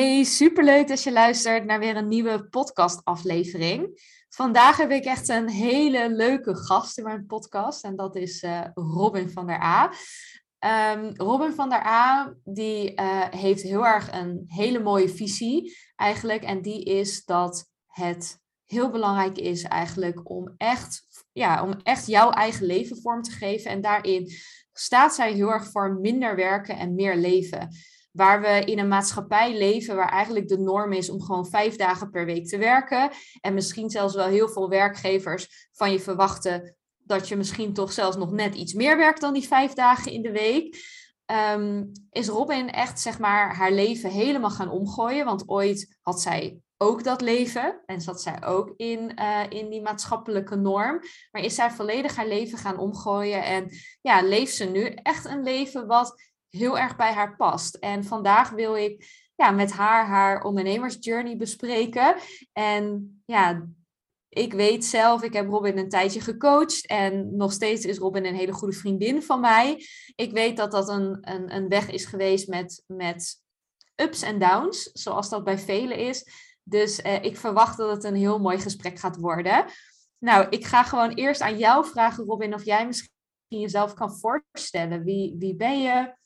Hey, superleuk dat je luistert naar weer een nieuwe podcastaflevering. Vandaag heb ik echt een hele leuke gast in mijn podcast en dat is uh, Robin van der A. Um, Robin van der A die uh, heeft heel erg een hele mooie visie eigenlijk en die is dat het heel belangrijk is eigenlijk om echt, ja, om echt jouw eigen leven vorm te geven en daarin staat zij heel erg voor minder werken en meer leven waar we in een maatschappij leven waar eigenlijk de norm is om gewoon vijf dagen per week te werken. En misschien zelfs wel heel veel werkgevers van je verwachten dat je misschien toch zelfs nog net iets meer werkt dan die vijf dagen in de week. Ehm, is Robin echt zeg maar haar leven helemaal gaan omgooien. Want ooit had zij ook dat leven en zat zij ook in, uh, in die maatschappelijke norm. Maar is zij volledig haar leven gaan omgooien en ja, leeft ze nu echt een leven wat heel erg bij haar past. En vandaag wil ik ja, met haar haar ondernemersjourney bespreken. En ja, ik weet zelf, ik heb Robin een tijdje gecoacht en nog steeds is Robin een hele goede vriendin van mij. Ik weet dat dat een, een, een weg is geweest met, met ups en downs, zoals dat bij velen is. Dus eh, ik verwacht dat het een heel mooi gesprek gaat worden. Nou, ik ga gewoon eerst aan jou vragen, Robin, of jij misschien jezelf kan voorstellen. Wie, wie ben je?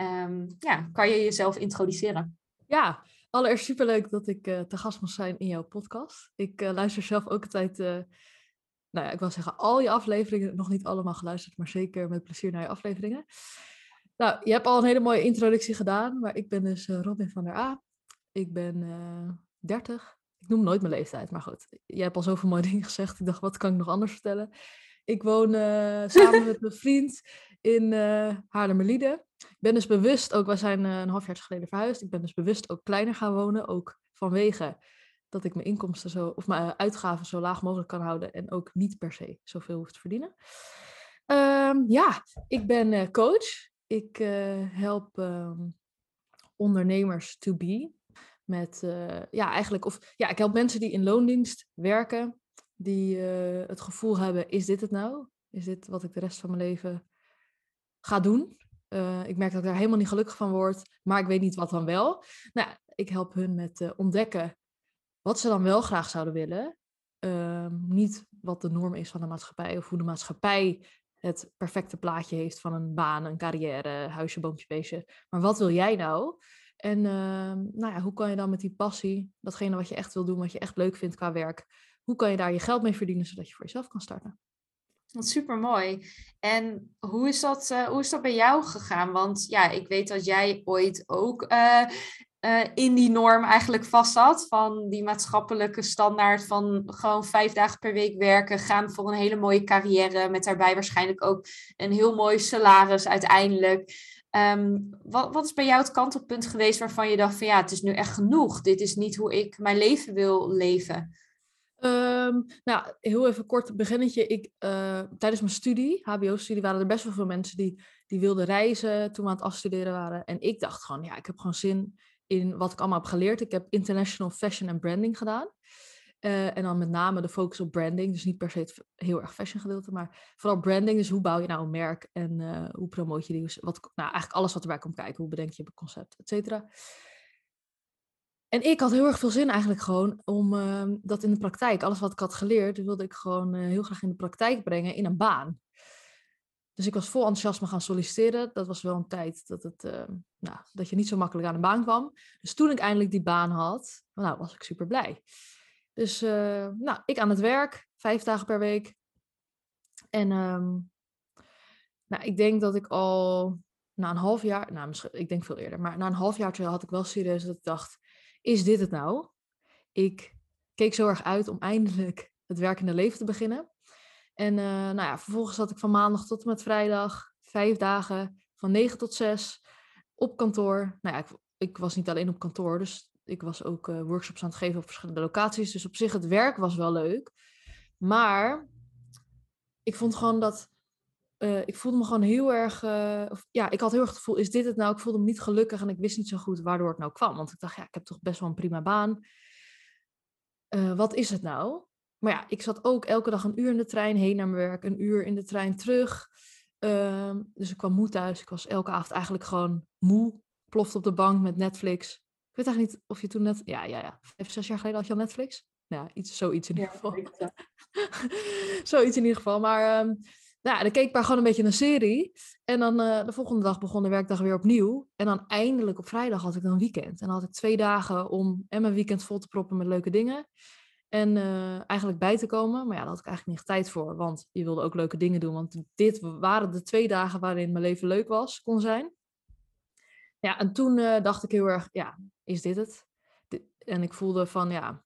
Um, ja, kan je jezelf introduceren? Ja, allereerst superleuk dat ik uh, te gast mag zijn in jouw podcast. Ik uh, luister zelf ook altijd, uh, nou ja, ik wil zeggen al je afleveringen, nog niet allemaal geluisterd, maar zeker met plezier naar je afleveringen. Nou, je hebt al een hele mooie introductie gedaan, maar ik ben dus Robin van der A. Ik ben 30. Ik noem nooit mijn leeftijd, maar goed. Jij hebt al zoveel mooie dingen gezegd. Ik dacht, wat kan ik nog anders vertellen? Ik woon samen met mijn vriend in uh, Haarlemmerlieden. Ik ben dus bewust, ook wij zijn uh, een half jaar geleden verhuisd, ik ben dus bewust ook kleiner gaan wonen, ook vanwege dat ik mijn inkomsten zo, of mijn uitgaven zo laag mogelijk kan houden en ook niet per se zoveel hoef te verdienen. Um, ja, ik ben uh, coach. Ik help um, ondernemers to be met, ja, eigenlijk, of ja, ik help mensen die in loondienst werken, die het gevoel hebben, is dit het nou? Is dit wat ik de rest van mijn leven ga doen. Uh, ik merk dat ik daar helemaal niet gelukkig van word, maar ik weet niet wat dan wel. Nou, ik help hun met uh, ontdekken wat ze dan wel graag zouden willen. Uh, niet wat de norm is van de maatschappij of hoe de maatschappij het perfecte plaatje heeft van een baan, een carrière, huisje, boompje, beestje. Maar wat wil jij nou? En ehm, nou ja, hoe kan je dan met die passie, datgene wat je echt wil doen, wat je echt leuk vindt qua werk, hoe kan je daar je geld mee verdienen zodat je voor jezelf kan starten? Wat super mooi. En hoe is, dat, uh, hoe is dat bij jou gegaan? Want ja, ik weet dat jij ooit ook uh, uh, in die norm eigenlijk vast zat. Van die maatschappelijke standaard van gewoon vijf dagen per week werken. Gaan voor een hele mooie carrière. Met daarbij waarschijnlijk ook een heel mooi salaris uiteindelijk. Um, wat, wat is bij jou het kantelpunt geweest waarvan je dacht van ja, het is nu echt genoeg. Dit is niet hoe ik mijn leven wil leven. Um, nou, heel even kort beginnetje. Ik, uh, tijdens mijn studie, HBO-studie, waren er best wel veel mensen die, die wilden reizen toen we aan het afstuderen waren. En ik dacht gewoon, ja, ik heb gewoon zin in wat ik allemaal heb geleerd. Ik heb International Fashion and Branding gedaan. Uh, en dan met name de focus op branding. Dus niet per se het heel erg fashion gedeelte, maar vooral branding. Dus hoe bouw je nou een merk en uh, hoe promoot je die? Wat, nou, eigenlijk alles wat erbij komt kijken. Hoe bedenk je het concept, et cetera. En ik had heel erg veel zin eigenlijk gewoon om uh, dat in de praktijk, alles wat ik had geleerd, wilde ik gewoon uh, heel graag in de praktijk brengen in een baan. Dus ik was vol enthousiasme gaan solliciteren. Dat was wel een tijd dat, het, uh, nou, dat je niet zo makkelijk aan de baan kwam. Dus toen ik eindelijk die baan had, nou, was ik super blij. Dus eh, nou, ik aan het werk, vijf dagen per week. En um, nou, ik denk dat ik al na een half jaar, nou misschien, ik denk veel eerder, maar na een half jaar had ik wel serieus dat ik dacht, is dit het nou? Ik keek zo erg uit om eindelijk het werkende leven te beginnen. En uh, nou ja, vervolgens zat ik van maandag tot en met vrijdag, vijf dagen, van negen tot zes, op kantoor. Nou ja, ik, ik was niet alleen op kantoor, dus ik was ook uh, workshops aan het geven op verschillende locaties. Dus op zich, het werk was wel leuk. Maar ik vond gewoon dat uh, ik voelde me gewoon heel erg. Uh, of, ja, ik had heel erg het gevoel: is dit het nou? Ik voelde me niet gelukkig en ik wist niet zo goed waardoor het nou kwam. Want ik dacht, ja, ik heb toch best wel een prima baan. Uh, wat is het nou? Maar ja, ik zat ook elke dag een uur in de trein heen naar mijn werk, een uur in de trein terug. Ehm, dus ik kwam moe thuis. Ik was elke avond eigenlijk gewoon moe. Plofte op de bank met Netflix. Ik weet eigenlijk niet of je toen net... Ja, ja, ja. Vijf, zes jaar geleden had je al Netflix? Nou, ja, iets, zoiets in ieder geval. zoiets in ieder geval. Maar um, nou, dan keek ik maar gewoon een beetje een serie. En dan uh, de volgende dag begon de werkdag weer opnieuw. En dan eindelijk op vrijdag had ik dan weekend. En dan had ik twee dagen om en mijn weekend vol te proppen met leuke dingen. En uh, eigenlijk bij te komen. Maar ja, daar had ik eigenlijk niet tijd voor. Want je wilde ook leuke dingen doen. Want dit waren de twee dagen waarin mijn leven leuk was, kon zijn. Ja, en toen uh, dacht ik heel erg, ja, is dit het? En ik voelde van, ja,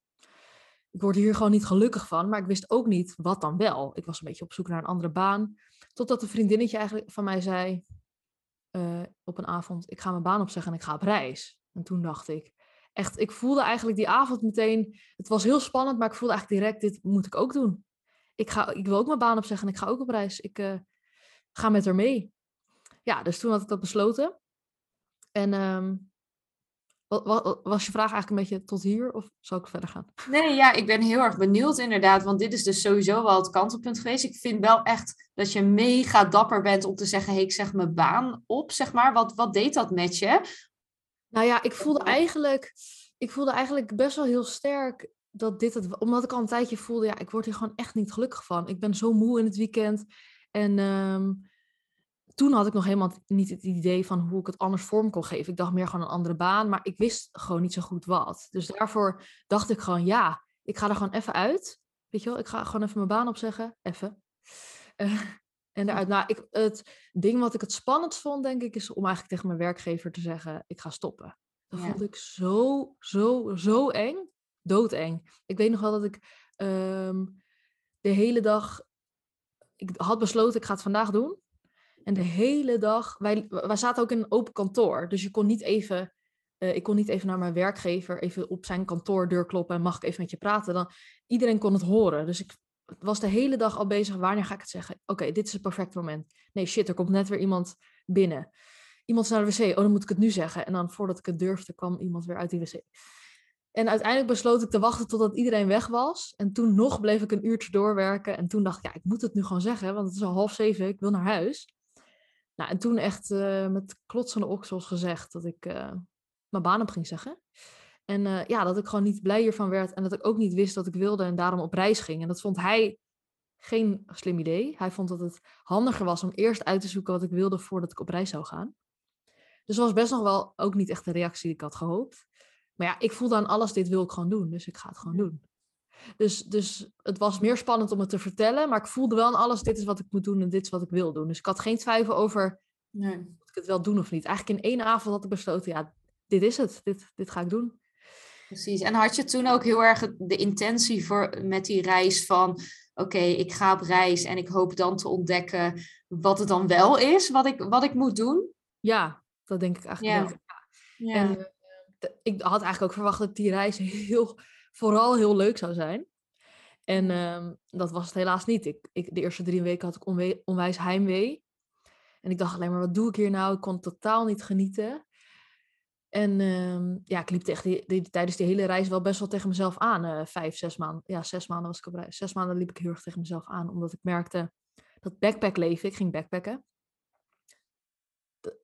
ik word hier gewoon niet gelukkig van. Maar ik wist ook niet wat dan wel. Ik was een beetje op zoek naar een andere baan. Totdat een vriendinnetje eigenlijk van mij zei uh, op een avond, ik ga mijn baan opzeggen en ik ga op reis. En toen dacht ik, echt, ik voelde eigenlijk die avond meteen, het was heel spannend, maar ik voelde eigenlijk direct, dit moet ik ook doen. Ik, ga, ik wil ook mijn baan opzeggen en ik ga ook op reis. Ik uh, ga met haar mee. Ja, dus toen had ik dat besloten. En wat, was je vraag eigenlijk een beetje tot hier of zou ik verder gaan? Nee, ja, ik ben heel erg benieuwd inderdaad, want dit is dus sowieso wel het kantelpunt geweest. Ik vind wel echt dat je mega dapper bent om te zeggen, hey, ik zeg mijn baan op, zeg maar. Wat, wat deed dat met je? Nou ja, ik voelde eigenlijk, ik voelde eigenlijk best wel heel sterk dat dit het, omdat ik al een tijdje voelde, ja, ik word hier gewoon echt niet gelukkig van. Ik ben zo moe in het weekend en um, toen had ik nog helemaal niet het idee van hoe ik het anders vorm kon geven. Ik dacht meer gewoon een andere baan, maar ik wist gewoon niet zo goed wat. Dus daarvoor dacht ik gewoon, ja, ik ga er gewoon even uit. Weet je wel, ik ga gewoon even mijn baan opzeggen. Even. Uh, en daaruit, nou, ik, het ding wat ik het spannendst vond, denk ik, is om eigenlijk tegen mijn werkgever te zeggen, ik ga stoppen. Dat ja. vond ik zo, zo, zo eng. Doodeng. Ik weet nog wel dat ik um, de hele dag, ik had besloten, ik ga het vandaag doen. En de hele dag, wij, wij zaten ook in een open kantoor. Dus je kon niet even, uh, ik kon niet even naar mijn werkgever, even op zijn kantoordeur kloppen en mag ik even met je praten. Dan, iedereen kon het horen. Dus ik was de hele dag al bezig, wanneer ga ik het zeggen? Oké, dit is het perfecte moment. Nee, shit, er komt net weer iemand binnen. Iemand is naar de wc, oh, dan moet ik het nu zeggen. En dan voordat ik het durfde, kwam iemand weer uit die wc. En uiteindelijk besloot ik te wachten totdat iedereen weg was. En toen nog bleef ik een uurtje doorwerken. En toen dacht ik, ja, ik moet het nu gewoon zeggen, want het is al half zeven, ik wil naar huis. Nou, en toen echt uh, met klotsende oksels gezegd dat ik uh, mijn baan op ging zeggen. En uh, ja, dat ik gewoon niet blij hiervan werd en dat ik ook niet wist wat ik wilde en daarom op reis ging. En dat vond hij geen slim idee. Hij vond dat het handiger was om eerst uit te zoeken wat ik wilde voordat ik op reis zou gaan. Dus dat was best nog wel ook niet echt de reactie die ik had gehoopt. Maar ja, ik voelde aan alles, dit wil ik gewoon doen. Dus ik ga het gewoon doen. Dus, dus het was meer spannend om het te vertellen. Maar ik voelde wel aan alles, dit is wat ik moet doen en dit is wat ik wil doen. Dus ik had geen twijfel over, nee. moet ik het wel doen of niet. Eigenlijk in één avond had ik besloten, ja, dit is het. Dit, dit ga ik doen. Precies. En had je toen ook heel erg de intentie voor, met die reis van... oké, ik ga op reis en ik hoop dan te ontdekken wat het dan wel is, wat ik, wat ik moet doen? Ja, dat denk ik eigenlijk. Ja. ja. En uh, ik had eigenlijk ook verwacht dat die reis heel vooral heel leuk zou zijn. En um, dat was het helaas niet. Ik, ik, de eerste drie weken had ik onwe onwijs heimwee. En ik dacht alleen maar, wat doe ik hier nou? Ik kon totaal niet genieten. En um, ja, ik liep echt die, die, tijdens die hele reis wel best wel tegen mezelf aan. Uh, vijf, zes maanden. Ja, zes maanden was ik op reis. Zes maanden liep ik heel erg tegen mezelf aan. Omdat ik merkte dat backpackleven, ik ging backpacken.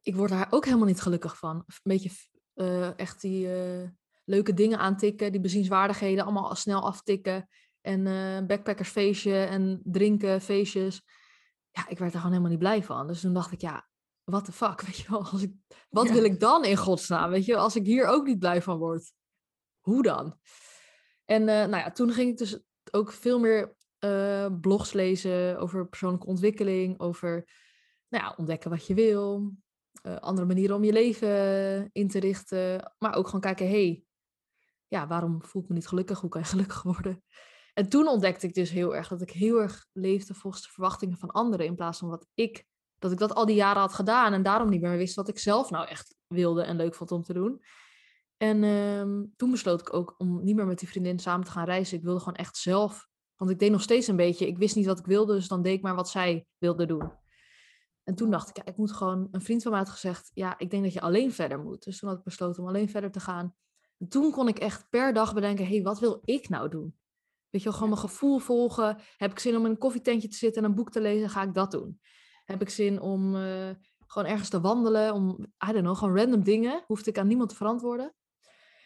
Ik word daar ook helemaal niet gelukkig van. Een beetje uh, echt die... Uh, leuke dingen aantikken, die bezienswaardigheden allemaal snel aftikken. En uh, backpackersfeestje en drinken, feestjes. Ja, ik werd er gewoon helemaal niet blij van. Dus toen dacht ik, ja, what the fuck, weet je wel. Als ik, wat wil ik dan in godsnaam, weet je Als ik hier ook niet blij van word. Hoe dan? En uh, nou ja, toen ging ik dus ook veel meer uh, blogs lezen over persoonlijke ontwikkeling, over nou ja, ontdekken wat je wil, uh, andere manieren om je leven in te richten, maar ook gewoon kijken, hey, ja, waarom voel ik me niet gelukkig? Hoe kan je gelukkig worden? En toen ontdekte ik dus heel erg dat ik heel erg leefde volgens de verwachtingen van anderen in plaats van wat ik, dat ik dat al die jaren had gedaan en daarom niet meer wist wat ik zelf nou echt wilde en leuk vond om te doen. En um, toen besloot ik ook om niet meer met die vriendin samen te gaan reizen. Ik wilde gewoon echt zelf, want ik deed nog steeds een beetje, ik wist niet wat ik wilde, dus dan deed ik maar wat zij wilde doen. En toen dacht ik, ja, ik moet gewoon, een vriend van mij had gezegd, ja, ik denk dat je alleen verder moet. Dus toen had ik besloten om alleen verder te gaan toen kon ik echt per dag bedenken, hé, hey, wat wil ik nou doen? Weet je wel, gewoon mijn gevoel volgen. Heb ik zin om in een koffietentje te zitten en een boek te lezen, ga ik dat doen. Heb ik zin om uh, gewoon ergens te wandelen, om, I don't know, gewoon random dingen. Hoefde ik aan niemand te verantwoorden.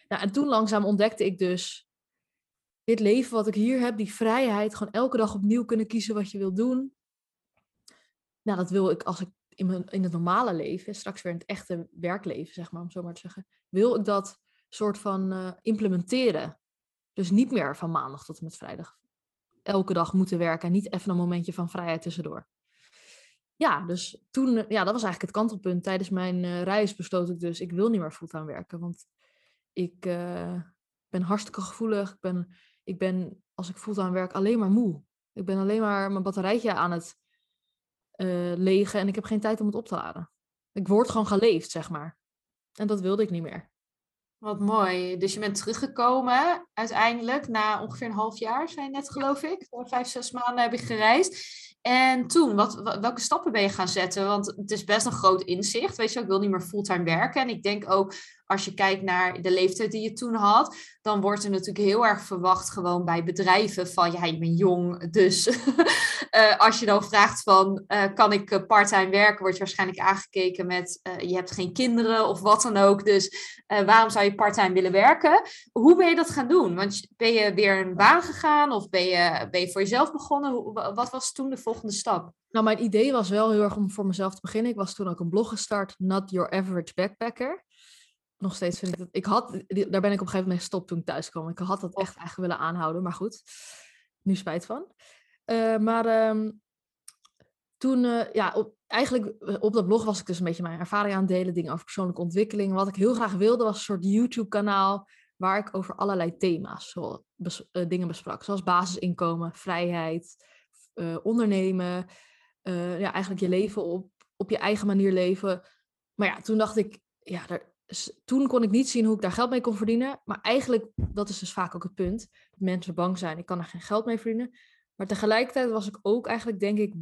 Nou, en toen langzaam ontdekte ik dus dit leven wat ik hier heb, die vrijheid, gewoon elke dag opnieuw kunnen kiezen wat je wil doen. Nou, dat wil ik als ik in, mijn, in het normale leven, straks weer in het echte werkleven, zeg maar, om zo maar te zeggen, wil ik dat soort van uh, implementeren. Dus niet meer van maandag tot en met vrijdag elke dag moeten werken en niet even een momentje van vrijheid tussendoor. Ja, dus toen, eh, ja, dat was eigenlijk het kantelpunt. Tijdens mijn uh, reis besloot ik dus, ik wil niet meer fulltime werken, want ik ben hartstikke gevoelig. Ik ben, ik ben, als ik fulltime werk, alleen maar moe. Ik ben alleen maar mijn batterijtje aan het uh, legen en ik heb geen tijd om het op te laden. Ik word gewoon geleefd, zeg maar. En dat wilde ik niet meer. Wat mooi. Dus je bent teruggekomen uiteindelijk na ongeveer een half jaar, zijn net geloof ik. Vijf, zes maanden heb ik gereisd. En toen, wat, welke stappen ben je gaan zetten? Want het is best een groot inzicht. Weet je, ik wil niet meer fulltime werken. En ik denk ook, als je kijkt naar de leeftijd die je toen had, dan wordt er natuurlijk heel erg verwacht gewoon bij bedrijven van, ja, je bent jong, dus uh, als je dan vraagt van, uh, kan ik uh, parttime werken, word je waarschijnlijk aangekeken met, je hebt geen kinderen of wat dan ook, dus waarom zou je parttime willen werken? Hoe ben je dat gaan doen? Want ben je weer een baan gegaan of ben je, ben je voor jezelf begonnen? Wat was toen de volgende stap? Nou, mijn idee was wel heel erg om voor mezelf te beginnen. Ik was toen ook een blog gestart, Not Your Average Backpacker nog steeds vind ik dat. Ik had, daar ben ik op een gegeven moment gestopt toen ik thuis kwam. Ik had dat echt eigenlijk willen aanhouden, maar goed. Nu spijt van. Uh, maar um, toen, uh, ja, op, eigenlijk eh, op dat blog was ik dus een beetje mijn ervaring aan het delen, dingen over persoonlijke ontwikkeling. Wat ik heel graag wilde was een soort YouTube-kanaal waar ik over allerlei thema's bes, uh, dingen besprak. Zoals basisinkomen, vrijheid, ondernemen. ja, eigenlijk je leven op, op je eigen manier leven. Maar ja, toen dacht ik, ja, daar, toen kon ik niet zien hoe ik daar geld mee kon verdienen. Maar eigenlijk, dat is dus vaak ook het punt. Dat mensen bang zijn, ik kan er geen geld mee verdienen. Maar tegelijkertijd was ik ook eigenlijk, denk ik,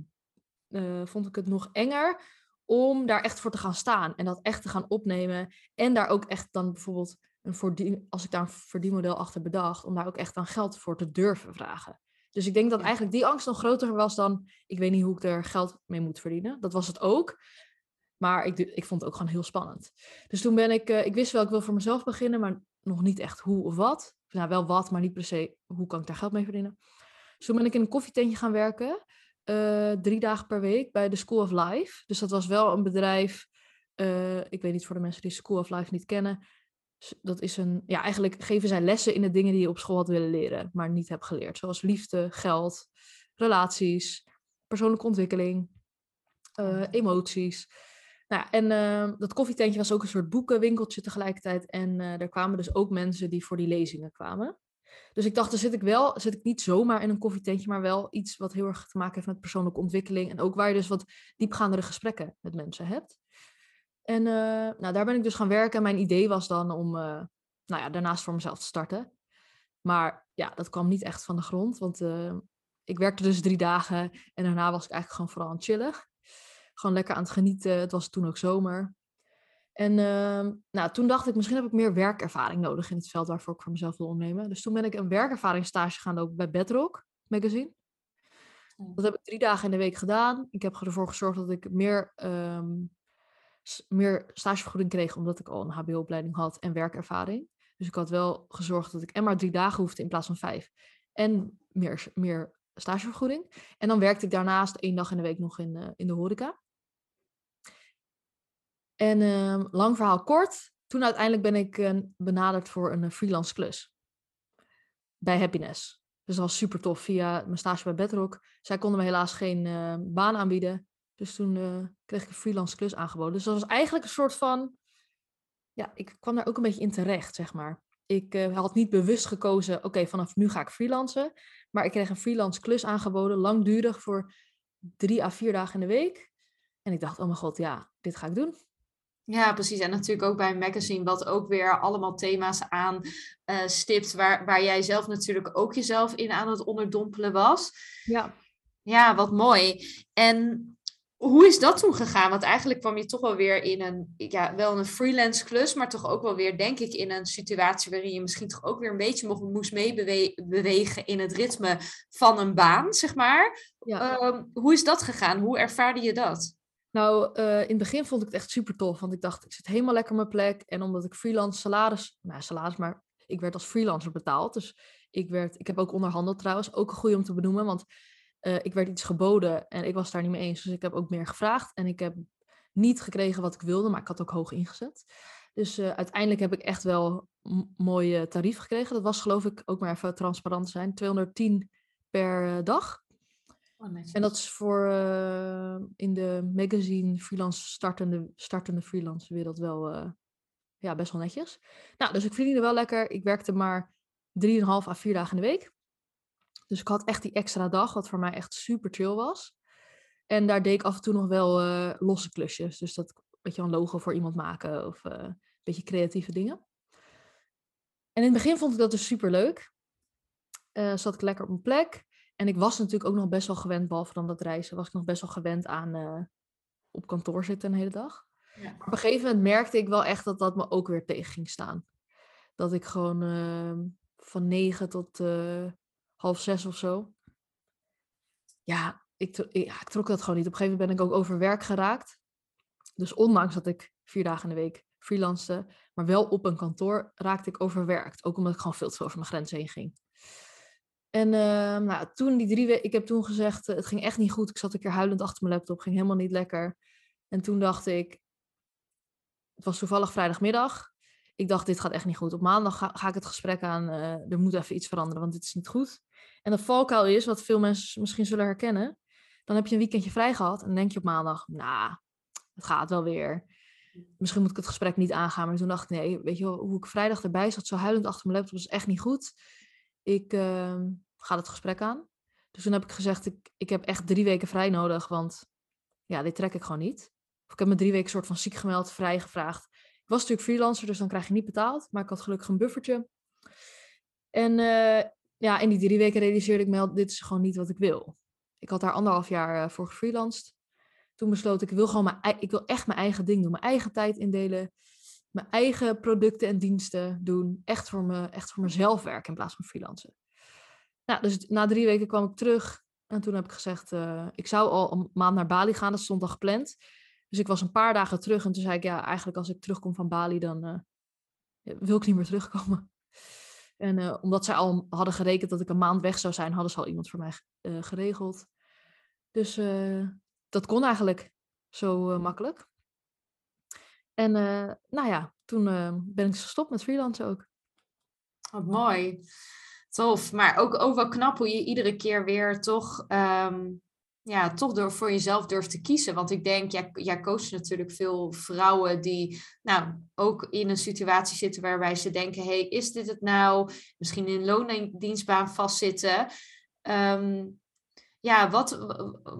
uh, vond ik het nog enger om daar echt voor te gaan staan. En dat echt te gaan opnemen. En daar ook echt dan bijvoorbeeld, een voordien, als ik daar een verdienmodel achter bedacht, om daar ook echt aan geld voor te durven vragen. Dus ik denk dat eigenlijk die angst nog groter was dan, ik weet niet hoe ik er geld mee moet verdienen. Dat was het ook. Maar ik, ik vond het ook gewoon heel spannend. Dus toen ben ik, uh, ik wist wel, ik wil voor mezelf beginnen, maar nog niet echt hoe of wat. Nou, wel wat, maar niet per se hoe kan ik daar geld mee verdienen. Dus toen ben ik in een koffietentje gaan werken, uh, drie dagen per week bij de School of Life. Dus dat was wel een bedrijf, uh, ik weet niet voor de mensen die School of Life niet kennen. Dat is een, ja, eigenlijk geven zij lessen in de dingen die je op school had willen leren, maar niet hebt geleerd. Zoals liefde, geld, relaties, persoonlijke ontwikkeling, emoties. Nou, en uh, dat koffietentje was ook een soort boekenwinkeltje tegelijkertijd. En uh, er kwamen dus ook mensen die voor die lezingen kwamen. Dus ik dacht, dan zit ik wel, zit ik niet zomaar in een koffietentje, maar wel iets wat heel erg te maken heeft met persoonlijke ontwikkeling. En ook waar je dus wat diepgaandere gesprekken met mensen hebt. En uh, nou, daar ben ik dus gaan werken. En mijn idee was dan om nou ja, daarnaast voor mezelf te starten. Maar ja, dat kwam niet echt van de grond. Want ik werkte dus drie dagen en daarna was ik eigenlijk gewoon vooral aan het chillen. Gewoon lekker aan het genieten. Het was toen ook zomer. En uh, nou, toen dacht ik, misschien heb ik meer werkervaring nodig in het veld waarvoor ik voor mezelf wil ondernemen. Dus toen ben ik een werkervaringsstage gaan lopen bij Bedrock Magazine. Dat heb ik drie dagen in de week gedaan. Ik heb ervoor gezorgd dat ik meer, um, meer stagevergoeding kreeg, omdat ik al een HBO-opleiding had en werkervaring. Dus ik had wel gezorgd dat ik en maar drie dagen hoefde in plaats van vijf. En meer, meer stagevergoeding. En dan werkte ik daarnaast één dag in de week nog in, uh, in de horeca. En uh, lang verhaal kort, toen uiteindelijk ben ik uh, benaderd voor een freelance klus. Bij Happiness. Dus dat was super tof via mijn stage bij Bedrock. Zij konden me helaas geen uh, baan aanbieden. Dus toen uh, kreeg ik een freelance klus aangeboden. Dus dat was eigenlijk een soort van... Ja, ik kwam daar ook een beetje in terecht, zeg maar. Ik uh, had niet bewust gekozen, oké, vanaf nu ga ik freelancen. Maar ik kreeg een freelance klus aangeboden, langdurig, voor drie à vier dagen in de week. En ik dacht, oh mijn god, ja, dit ga ik doen. Ja, precies. En natuurlijk ook bij een magazine, wat ook weer allemaal thema's aan uh, stipt, waar, waar jij zelf natuurlijk ook jezelf in aan het onderdompelen was. Ja. Ja, wat mooi. En hoe is dat toen gegaan? Want eigenlijk kwam je toch wel weer in een, ja, wel een freelance klus, maar toch ook wel weer, denk ik, in een situatie waarin je misschien toch ook weer een beetje moest meebewegen in het ritme van een baan, zeg maar. Ja. Um, hoe is dat gegaan? Hoe ervaarde je dat? Nou, uh, in het begin vond ik het echt super tof, want ik dacht, ik zit helemaal lekker op mijn plek. En omdat ik freelance salaris, nou salaris, maar ik werd als freelancer betaald. Dus ik, werd, ik heb ook onderhandeld trouwens, ook een goede om te benoemen, want uh, ik werd iets geboden en ik was daar niet mee eens. Dus ik heb ook meer gevraagd en ik heb niet gekregen wat ik wilde, maar ik had ook hoog ingezet. Dus uh, uiteindelijk heb ik echt wel een mooie tarief gekregen. Dat was geloof ik, ook maar even transparant zijn, 210 per dag. Oh, en dat is voor uh, in de magazine freelance startende, startende freelance wereld wel uh, ja, best wel netjes. Nou, dus ik verdiende wel lekker. Ik werkte maar 3,5 à 4 dagen in de week. Dus ik had echt die extra dag, wat voor mij echt super chill was. En daar deed ik af en toe nog wel uh, losse klusjes. Dus dat, weet je, een logo voor iemand maken of een beetje creatieve dingen. En in het begin vond ik dat dus super leuk. zat ik lekker op mijn plek. En ik was natuurlijk ook nog best wel gewend, behalve dan dat reizen, was ik nog best wel gewend aan uh, op kantoor zitten een hele dag. Ja. Op een gegeven moment merkte ik wel echt dat dat me ook weer tegen ging staan. Dat ik gewoon uh, van negen tot uh, half zes of zo. Ja ik, ja, ik trok dat gewoon niet. Op een gegeven moment ben ik ook overwerk geraakt. Dus ondanks dat ik vier dagen in de week freelancede, maar wel op een kantoor, raakte ik overwerkt. Ook omdat ik gewoon veel te veel over mijn grenzen heen ging. En uh, nou, toen die drie weken, ik heb toen gezegd, uh, het ging echt niet goed. Ik zat een keer huilend achter mijn laptop, ging helemaal niet lekker. En toen dacht ik, het was toevallig vrijdagmiddag. Ik dacht, dit gaat echt niet goed. Op maandag ga, ik het gesprek aan, uh, er moet even iets veranderen, want dit is niet goed. En de valkuil is, wat veel mensen misschien zullen herkennen, dan heb je een weekendje vrij gehad en dan denk je op maandag, nou, het gaat wel weer. Misschien moet ik het gesprek niet aangaan. Maar toen dacht ik, nee, weet je wel, hoe ik vrijdag erbij zat, zo huilend achter mijn laptop, was echt niet goed ik uh, ga het gesprek aan. Dus toen heb ik gezegd, ik, ik heb echt drie weken vrij nodig, want ja, dit trek ik gewoon niet. Of ik heb me drie weken soort van ziek gemeld, vrij gevraagd. Ik was natuurlijk freelancer, dus dan krijg je niet betaald. Maar ik had gelukkig een buffertje. En uh, ja, in die drie weken realiseerde ik me, dit is gewoon niet wat ik wil. Ik had daar anderhalf jaar uh, voor gefreelanced. Toen besloot ik, ik wil gewoon mijn, ik wil echt mijn eigen ding doen. Mijn eigen tijd indelen mijn eigen producten en diensten doen. Echt voor, me, echt voor mezelf werken in plaats van freelancen. Nou, dus na drie weken kwam ik terug. En toen heb ik gezegd, uh, ik zou al een maand naar Bali gaan. Dat stond al gepland. Dus ik was een paar dagen terug. En toen zei ik, ja, eigenlijk als ik terugkom van Bali, dan uh, wil ik niet meer terugkomen. En uh, omdat zij al hadden gerekend dat ik een maand weg zou zijn, hadden ze al iemand voor mij geregeld. Dus dat kon eigenlijk zo makkelijk. En uh, nou ja, toen uh, ben ik gestopt met freelancen ook. Wat mooi. Tof. Maar ook, ook wel knap hoe je iedere keer weer toch, um, ja, toch door voor jezelf durft te kiezen. Want ik denk, jij, jij coacht natuurlijk veel vrouwen die nou, ook in een situatie zitten waarbij ze denken: hey, is dit het nou? Misschien in een loondienstbaan vastzitten. Um, ja, wat,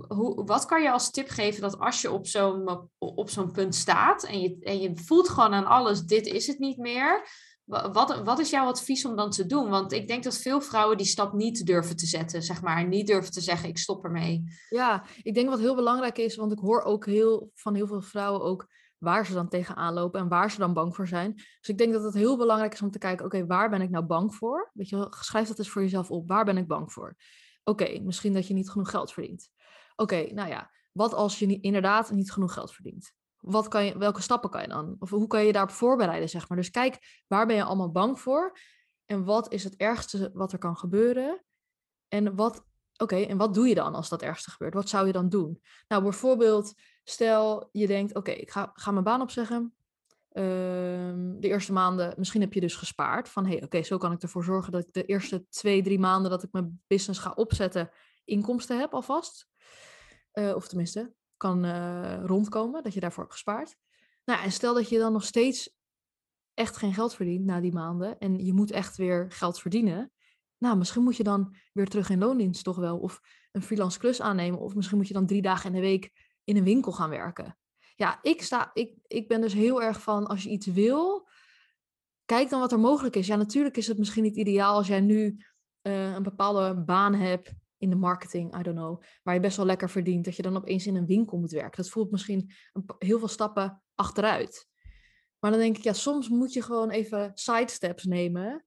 hoe, wat kan je als tip geven dat als je op zo'n, op zo'n punt staat en je, en je voelt gewoon aan alles, dit is het niet meer. Wat, wat is jouw advies om dan te doen? Want ik denk dat veel vrouwen die stap niet durven te zetten, zeg maar. Niet durven te zeggen, ik stop ermee. Ja, ik denk wat heel belangrijk is, want ik hoor ook heel, van heel veel vrouwen ook waar ze dan tegenaan lopen en waar ze dan bang voor zijn. Dus ik denk dat het heel belangrijk is om te kijken, oké, waar ben ik nou bang voor? Weet je schrijf dat eens voor jezelf op. Waar ben ik bang voor? Oké, misschien dat je niet genoeg geld verdient. Oké, nou ja, wat als je niet, inderdaad niet genoeg geld verdient? Wat kan je, welke stappen kan je dan? Of hoe kan je je daarop voorbereiden, zeg maar? Dus kijk, waar ben je allemaal bang voor? En wat is het ergste wat er kan gebeuren? En wat, oké, en wat doe je dan als dat ergste gebeurt? Wat zou je dan doen? Nou, bijvoorbeeld, stel je denkt, oké, ik ga, ga mijn baan opzeggen. Ehm, de eerste maanden, misschien heb je dus gespaard van hey, oké, zo kan ik ervoor zorgen dat ik de eerste twee, drie maanden dat ik mijn business ga opzetten, inkomsten heb alvast. Uh, of tenminste, kan uh, rondkomen, dat je daarvoor hebt gespaard. Nou, en stel dat je dan nog steeds echt geen geld verdient na die maanden en je moet echt weer geld verdienen. Nou, misschien moet je dan weer terug in loondienst toch wel, of een freelance klus aannemen, of misschien moet je dan drie dagen in de week in een winkel gaan werken ja, ik, sta, ik, ik ben dus heel erg van als je iets wil, kijk dan wat er mogelijk is. Ja, natuurlijk is het misschien niet ideaal als jij nu uh, een bepaalde baan hebt in de marketing, I don't know, waar je best wel lekker verdient, dat je dan opeens in een winkel moet werken. Dat voelt misschien een, heel veel stappen achteruit. Maar dan denk ik, ja, soms moet je gewoon even sidesteps nemen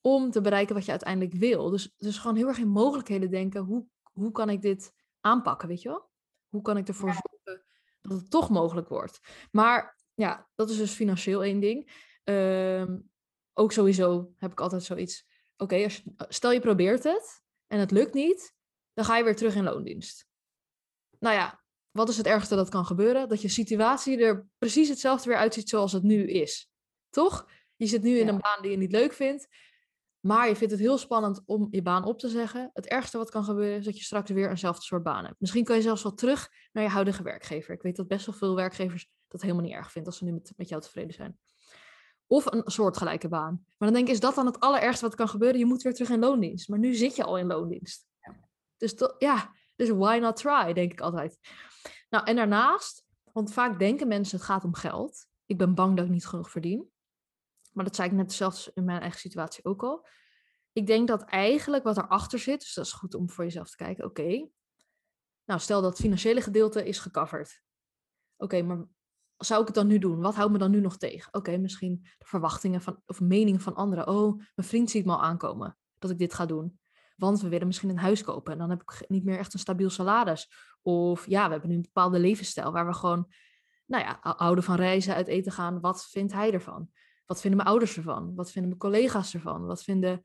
om te bereiken wat je uiteindelijk wil. Dus, dus gewoon heel erg in mogelijkheden denken, hoe, hoe kan ik dit aanpakken, weet je wel? Hoe kan ik ervoor zorgen dat het toch mogelijk wordt. Maar ja, dat is dus financieel één ding. Ehm, ook sowieso heb ik altijd zoiets. Oké, stel je probeert het en het lukt niet, dan ga je weer terug in loondienst. Nou ja, wat is het ergste dat kan gebeuren? Dat je situatie er precies hetzelfde weer uitziet zoals het nu is. Toch? Je zit nu in een baan die je niet leuk vindt. Maar je vindt het heel spannend om je baan op te zeggen. Het ergste wat kan gebeuren is dat je straks weer eenzelfde soort baan hebt. Misschien kan je zelfs wel terug naar je huidige werkgever. Ik weet dat best wel veel werkgevers dat helemaal niet erg vinden als ze nu met, met jou tevreden zijn. Of een soortgelijke baan. Maar dan denk ik, is dat dan het allerergste wat kan gebeuren? Je moet weer terug in loondienst. Maar nu zit je al in loondienst. Dus ja, dus why not try, denk ik altijd. Nou, en daarnaast, want vaak denken mensen het gaat om geld. Ik ben bang dat ik niet genoeg verdien. Maar dat zei ik net zelfs in mijn eigen situatie ook al. Ik denk dat eigenlijk wat erachter zit, dus dat is goed om voor jezelf te kijken. Oké, nou stel dat het financiële gedeelte is gecoverd. Oké, maar zou ik het dan nu doen? Wat houdt me dan nu nog tegen? Oké, misschien de verwachtingen van, of meningen van anderen. Oh, mijn vriend ziet me al aankomen dat ik dit ga doen. Want we willen misschien een huis kopen en dan heb ik niet meer echt een stabiel salaris. Of ja, we hebben nu een bepaalde levensstijl waar we gewoon, nou ja, houden van reizen, uit eten gaan. Wat vindt hij ervan? Wat vinden mijn ouders ervan? Wat vinden mijn collega's ervan? Wat vinden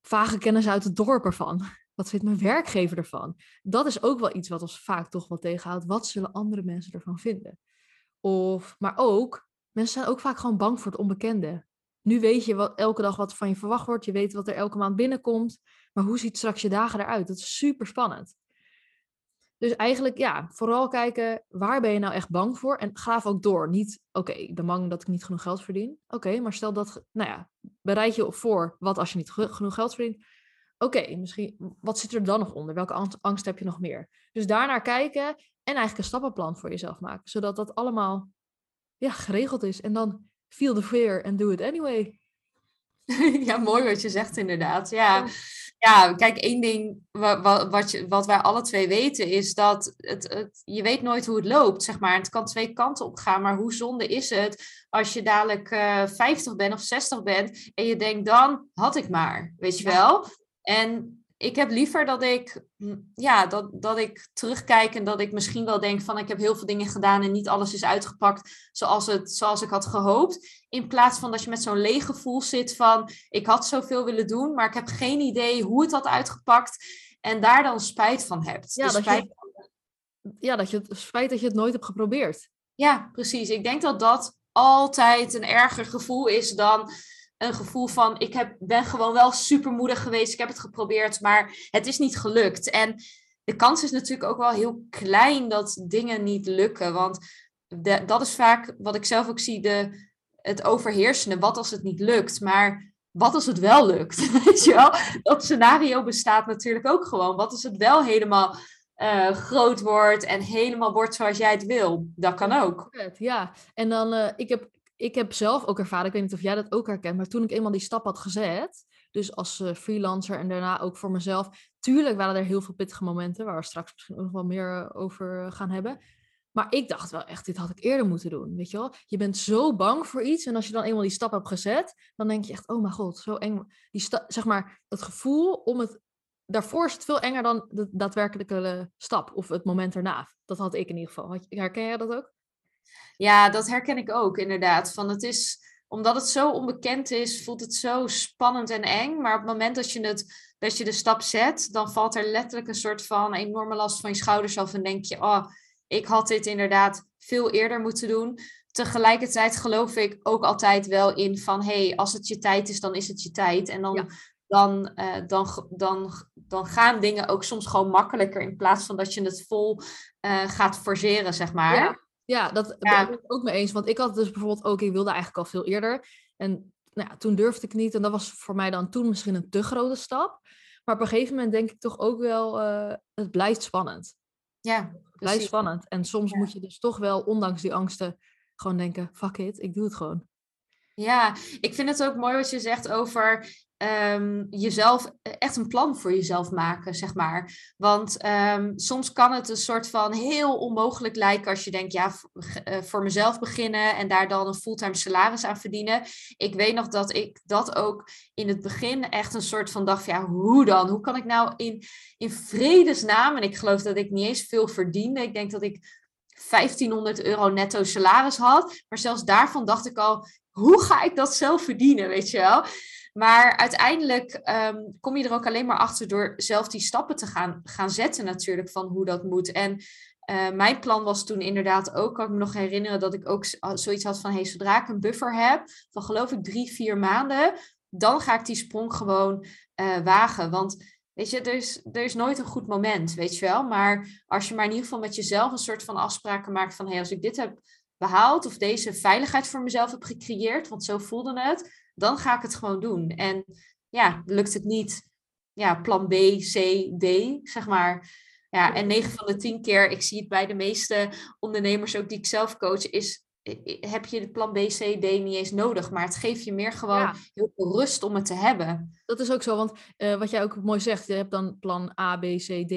vage kennis uit het dorp ervan? Wat vindt mijn werkgever ervan? Dat is ook wel iets wat ons vaak toch wel tegenhoudt. Wat zullen andere mensen ervan vinden? Of, maar ook, mensen zijn ook vaak gewoon bang voor het onbekende. Nu weet je wat, elke dag wat van je verwacht wordt. Je weet wat er elke maand binnenkomt. Maar hoe ziet straks je dagen eruit? Dat is super spannend. Dus eigenlijk, ja, vooral kijken waar ben je nou echt bang voor en graaf ook door. Niet, oké, ik ben bang dat ik niet genoeg geld verdien. Oké, maar stel dat, nou ja, bereid je voor wat als je niet genoeg geld verdient. Oké, misschien, wat zit er dan nog onder? Welke angst heb je nog meer? Dus daarnaar kijken en eigenlijk een stappenplan voor jezelf maken, zodat dat allemaal ja, geregeld is. En dan feel the fear and do it anyway. ja, mooi wat je zegt inderdaad. Ja, ja kijk, één ding wat, wat, je, wat wij alle twee weten is dat het, het, je weet nooit hoe het loopt, zeg maar. Het kan twee kanten op gaan, maar hoe zonde is het als je dadelijk uh, eh, 50 bent of 60 bent en je denkt, dan had ik maar, weet je wel? En ik heb liever dat ik, ja, dat, dat ik terugkijk en dat ik misschien wel denk van ik heb heel veel dingen gedaan en niet alles is uitgepakt zoals, het, zoals ik had gehoopt. In plaats van dat je met zo'n leeg gevoel zit van ik had zoveel willen doen, maar ik heb geen idee hoe het had uitgepakt en daar dan spijt van hebt. Ja, dat, je, ja dat je het spijt dat je het nooit hebt geprobeerd. Ja, precies. Ik denk dat dat altijd een erger gevoel is dan een gevoel van ik heb, ben gewoon wel supermoedig geweest. Ik heb het geprobeerd, maar het is niet gelukt. En de kans is natuurlijk ook wel heel klein dat dingen niet lukken. Want de, dat is vaak wat ik zelf ook zie, de, het overheersende. Wat als het niet lukt? Maar wat als het wel lukt? Weet je wel? Dat scenario bestaat natuurlijk ook gewoon. Wat als het wel helemaal uh, groot wordt en helemaal wordt zoals jij het wil? Dat kan ook. Ja, en dan, uh, ik heb ik heb zelf ook ervaren, ik weet niet of jij dat ook herkent, maar toen ik eenmaal die stap had gezet, dus als uh, freelancer en daarna ook voor mezelf, tuurlijk waren er heel veel pittige momenten, waar we straks misschien nog wel meer eh, over eh, gaan hebben. Maar ik dacht wel echt, dit had ik eerder moeten doen, weet je wel? Je bent zo bang voor iets en als je dan eenmaal die stap hebt gezet, dan denk je echt, oh mijn god, zo eng. Die zeg maar, het gevoel om het, daarvoor is het veel enger dan de daadwerkelijke stap of het moment erna. Dat had ik in ieder geval. Herken jij dat ook? Ja, dat herken ik ook inderdaad. Van het is, omdat het zo onbekend is, voelt het zo spannend en eng. Maar op het moment dat je, het, dat je de stap zet, dan valt er letterlijk een soort van enorme last van je schouders af. En denk je, oh, ik had dit inderdaad veel eerder moeten doen. Tegelijkertijd geloof ik ook altijd wel in van, hé, hey, als het je tijd is, dan is het je tijd. En dan, dan, uh, dan, dan, dan gaan dingen ook soms gewoon makkelijker in plaats van dat je het vol uh, gaat forceren, zeg maar. Ja. Ja, dat ben ik ook mee eens. Want ik had dus bijvoorbeeld ook, ik wilde eigenlijk al veel eerder. En nou ja, toen durfde ik niet. En dat was voor mij dan toen misschien een te grote stap. Maar op een gegeven moment denk ik toch ook wel, uh, het blijft spannend. Ja, het blijft spannend. En soms moet je dus toch wel, ondanks die angsten, gewoon denken, fuck it, ik doe het gewoon. Ja, ik vind het ook mooi wat je zegt over um, jezelf eh, echt een plan voor jezelf maken, zeg maar. Want um, soms kan het een soort van heel onmogelijk lijken als je denkt, ja, eh, voor mezelf beginnen en daar dan een fulltime salaris aan verdienen. Ik weet nog dat ik dat ook in het begin echt een soort van dacht, ja, hoe dan? Hoe kan ik nou in, in vredesnaam, en ik geloof dat ik niet eens veel verdiende. Ik denk dat ik 1500 euro netto salaris had. Maar zelfs daarvan dacht ik al, hoe ga ik dat zelf verdienen, weet je wel? Maar uiteindelijk ehm, kom je er ook alleen maar achter door zelf die stappen te gaan, gaan zetten natuurlijk van hoe dat moet. En uh, mijn plan was toen inderdaad ook, kan ik me nog herinneren, dat ik ook zoiets had van, hey, zodra ik een buffer heb van geloof ik drie, vier maanden, dan ga ik die sprong gewoon uh, wagen. Want weet je, er is, er is nooit een goed moment, weet je wel. Maar als je maar in ieder geval met jezelf een soort van afspraken maakt van, hey, als ik dit heb behaald of deze veiligheid voor mezelf heb gecreëerd, want zo voelde het, dan ga ik het gewoon doen. En ja, lukt het niet, ja, plan B, C, D, zeg maar. Ja, en 9 van de 10 keer, ik zie het bij de meeste ondernemers ook die ik zelf coach, is heb je de plan B, C, D niet eens nodig. Maar het geeft je meer gewoon heel veel rust om het te hebben. Dat is ook zo, want uh, wat jij ook mooi zegt, je hebt dan plan A, B, C, D.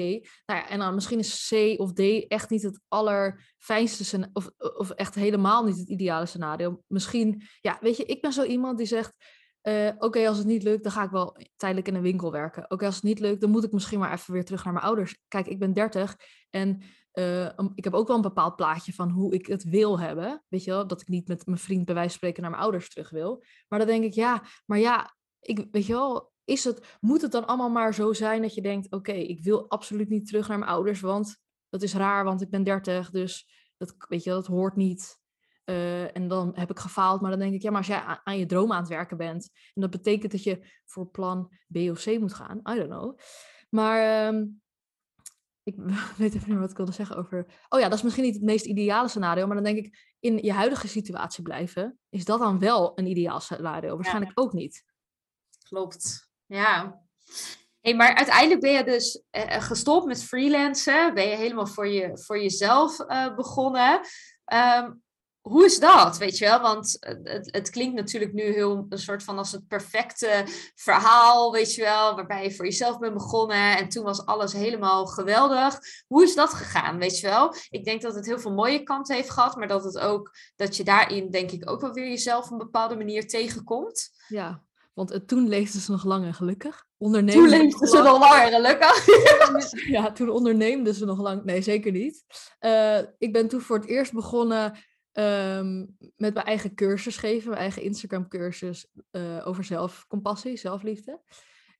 Nou ja, en dan misschien is C of D echt niet het allerfijnste of, of echt helemaal niet het ideale scenario. Misschien, ja, weet je, ik ben zo iemand die zegt, uh, oké, als het niet lukt, dan ga ik wel tijdelijk in een winkel werken. Oké, als het niet lukt, dan moet ik misschien maar even weer terug naar mijn ouders. Kijk, ik ben 30 en uh, ik heb ook wel een bepaald plaatje van hoe ik het wil hebben. Weet je wel, dat ik niet met mijn vriend bij wijze van spreken naar mijn ouders terug wil. Maar dan denk ik, ja, maar ja, ik, weet je wel, is het, moet het dan allemaal maar zo zijn dat je denkt, oké, ik wil absoluut niet terug naar mijn ouders, want dat is raar, want ik ben 30, dus dat, weet je, dat hoort niet. Uh, en dan heb ik gefaald, maar dan denk ik, ja, maar als jij aan, je droom aan het werken bent, en dat betekent dat je voor plan B of C moet gaan, I don't know. Maar um, ik weet even niet wat ik wilde zeggen over. Oh ja, dat is misschien niet het meest ideale scenario, maar dan denk ik in je huidige situatie blijven. Is dat dan wel een ideaal scenario? Waarschijnlijk ook niet. Klopt. Ja. Hey, maar uiteindelijk ben je dus uh, gestopt met freelancen. Ben je helemaal voor, je, voor jezelf uh, begonnen. Um, hoe is dat, weet je wel? Want het, het, klinkt natuurlijk nu heel een soort van als het perfecte verhaal, weet je wel, waarbij je voor jezelf bent begonnen en toen was alles helemaal geweldig. Hoe is dat gegaan, weet je wel? Ik denk dat het heel veel mooie kanten heeft gehad, maar dat het ook, dat je daarin denk ik ook wel weer jezelf op een bepaalde manier tegenkomt. Ja, want toen leefde ze nog lang en gelukkig. Toen leefde ze nog lang en gelukkig. ja, toen onderneemde ze nog lang. Nee, zeker niet. Uh, ik ben toen voor het eerst begonnen Um, met mijn eigen cursus geven, mijn eigen Instagram cursus uh, over zelfcompassie, zelfliefde.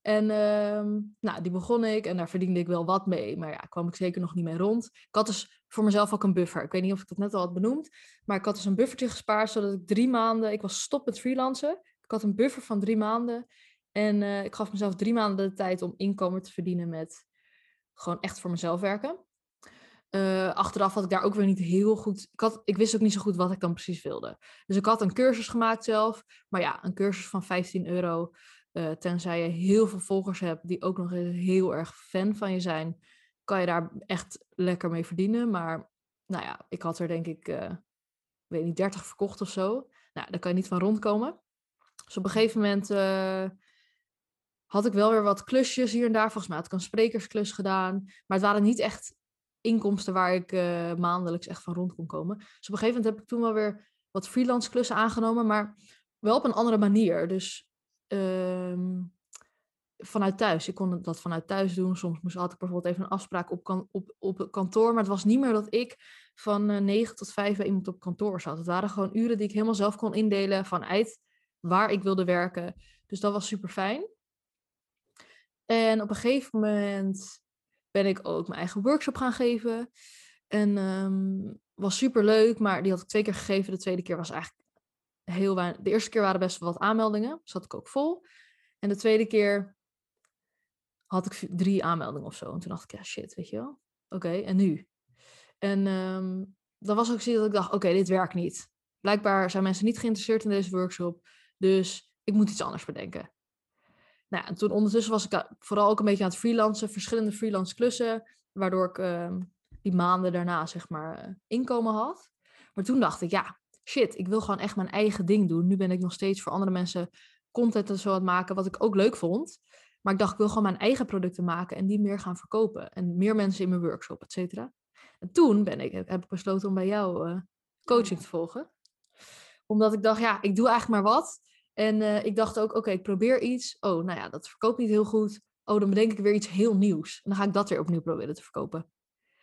En um, nou, die begon ik en daar verdiende ik wel wat mee, maar ja, kwam ik zeker nog niet mee rond. Ik had dus voor mezelf ook een buffer. Ik weet niet of ik dat net al had benoemd, maar ik had dus een buffertje gespaard, zodat ik drie maanden, ik was stop met freelancen. Ik had een buffer van drie maanden en uh, ik gaf mezelf drie maanden de tijd om inkomen te verdienen met gewoon echt voor mezelf werken. Uh, achteraf had ik daar ook weer niet heel goed. Ik, had, ik wist ook niet zo goed wat ik dan precies wilde. Dus ik had een cursus gemaakt zelf. Maar ja, een cursus van 15 euro. Uh, tenzij je heel veel volgers hebt die ook nog heel erg fan van je zijn, kan je daar echt lekker mee verdienen. Maar nou ja, ik had er denk ik, uh, weet niet, 30 verkocht of zo. Nou, daar kan je niet van rondkomen. Dus op een gegeven moment had ik wel weer wat klusjes hier en daar. Volgens mij had ik een sprekersklus gedaan. Maar het waren niet echt inkomsten waar ik uh, maandelijks echt van rond kon komen. Dus op een gegeven moment heb ik toen wel weer wat freelance klussen aangenomen, maar wel op een andere manier. Dus uh, vanuit thuis. Ik kon dat vanuit thuis doen. Soms moest, had ik bijvoorbeeld even een afspraak op, kan, op, op kantoor. Maar het was niet meer dat ik van eh, 9 tot 5 bij iemand op kantoor zat. Het waren gewoon uren die ik helemaal zelf kon indelen vanuit waar ik wilde werken. Dus dat was super fijn. En op een gegeven moment ben ik ook mijn eigen workshop gaan geven. En um, was super leuk, maar die had ik twee keer gegeven. De tweede keer was eigenlijk heel weinig. De eerste keer waren best wel wat aanmeldingen, zat ik ook vol. En de tweede keer had ik drie aanmeldingen of zo. En toen dacht ik, ja shit, weet je wel. Oké, en nu? En um, dan was ook zo dat ik dacht, oké, dit werkt niet. Blijkbaar zijn mensen niet geïnteresseerd in deze workshop. Dus ik moet iets anders bedenken. Nou, en toen ondertussen was ik vooral ook een beetje aan het freelancen, verschillende freelance klussen, waardoor ik uh, die maanden daarna zeg maar uh, inkomen had. Maar toen dacht ik, ja, shit, ik wil gewoon echt mijn eigen ding doen. Nu ben ik nog steeds voor andere mensen content en zo aan het maken, wat ik ook leuk vond. Maar ik dacht, ik wil gewoon mijn eigen producten maken en die meer gaan verkopen. En meer mensen in mijn workshop, et cetera. En toen ben ik, heb ik besloten om bij jou uh, coaching te volgen. Omdat ik dacht, ja, ik doe eigenlijk maar wat. En uh, ik dacht ook, oké, ik probeer iets. Oh, nou ja, dat verkoopt niet heel goed. Oh, dan bedenk ik weer iets heel nieuws. En dan ga ik dat weer opnieuw proberen te verkopen.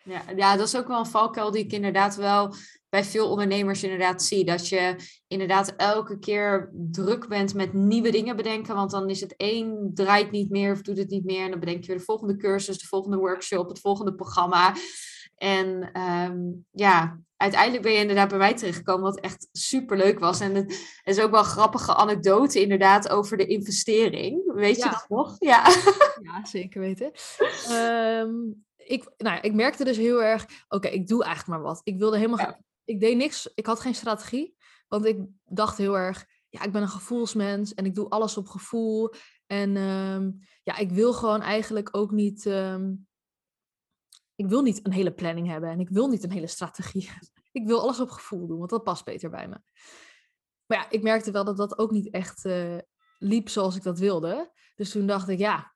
Ja, ja, dat is ook wel een valkuil die ik inderdaad wel bij veel ondernemers inderdaad zie. Dat je inderdaad elke keer druk bent met nieuwe dingen bedenken. Want dan is het één draait niet meer of doet het niet meer. En dan bedenk je weer de volgende cursus, de volgende workshop, het volgende programma. En ehm, ja, uiteindelijk ben je inderdaad bij mij terechtgekomen, wat echt super leuk was. En het is ook wel een grappige anekdote inderdaad over de investering. Weet je dat nog? Ja, ja zeker weten. Um, ik, nou, ik merkte dus heel erg, oké, ik doe eigenlijk maar wat. Ik wilde helemaal, ik deed niks, ik had geen strategie, want ik dacht heel erg, ja, ik ben een gevoelsmens en ik doe alles op gevoel. En ehm, ja, ik wil gewoon eigenlijk ook niet, ehm, ik wil niet een hele planning hebben en ik wil niet een hele strategie. ik wil alles op gevoel doen, want dat past beter bij me. Maar ja, ik merkte wel dat dat ook niet echt uh, liep zoals ik dat wilde. Dus toen dacht ik, ja,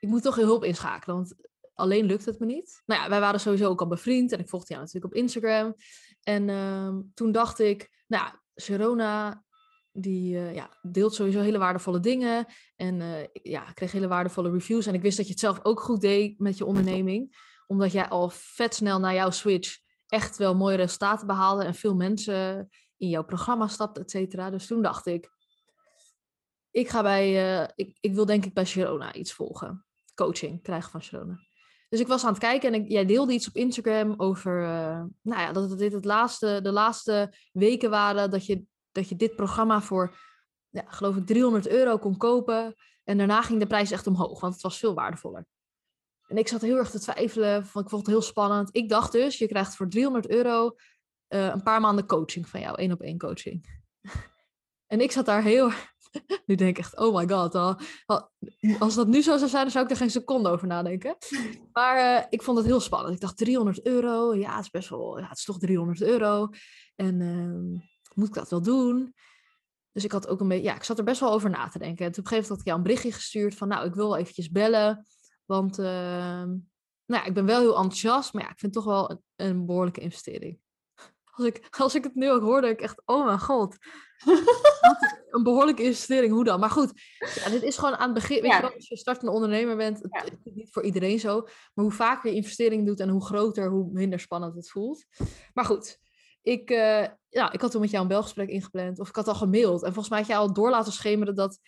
ik moet toch heel hulp inschakelen. Want alleen lukt het me niet. Nou ja, wij waren sowieso ook al bevriend en ik volgde jou natuurlijk op Instagram. En ehm, toen dacht ik, nou, Sharona, die uh, ja, deelt sowieso hele waardevolle dingen. En uh, ja, kreeg hele waardevolle reviews. En ik wist dat je het zelf ook goed deed met je onderneming. Omdat jij al vet snel na jouw switch echt wel mooie resultaten behaalde. En veel mensen in jouw programma stapten, et cetera. Dus toen dacht ik, ik ga bij, uh, ik, ik wil denk ik bij Sharona iets volgen. Coaching krijgen van Sharona. Dus ik was aan het kijken en jij deelde iets op Instagram over, uh, nou ja, dat dit het laatste, de laatste weken waren dat je, dat je dit programma voor, ja, geloof ik, 300 euro kon kopen. En daarna ging de prijs echt omhoog, want het was veel waardevoller. En ik zat heel erg te twijfelen, van, ik vond het heel spannend. Ik dacht dus, je krijgt voor 300 euro uh, een paar maanden coaching van jou, één op één coaching. en ik zat daar heel, nu denk ik echt, oh my god. Al, als dat nu zo zou zijn, dan zou ik er geen seconde over nadenken. Maar uh, ik vond het heel spannend. Ik dacht 300 euro, ja, het is best wel, ja, het is toch 300 euro. En uh, moet ik dat wel doen? Dus ik had ook een beetje, ja, ik zat er best wel over na te denken. En op een gegeven moment had ik jou een berichtje gestuurd van, nou, ik wil wel eventjes bellen. Want, uh, nou ja, ik ben wel heel enthousiast, maar ja, ik vind het toch wel een, een behoorlijke investering. Als ik, als ik het nu ook hoorde, ik echt, oh mijn god een behoorlijke investering, hoe dan? Maar goed, ja, dit is gewoon aan het begin. Weet je wel, als je startende ondernemer bent, het, is niet voor iedereen zo. Maar hoe vaker je investering doet en hoe groter, hoe minder spannend het voelt. Maar goed, ik, uh, ja, ik had toen met jou een belgesprek ingepland. Of ik had al gemaild. En volgens mij had jij al door laten schemeren dat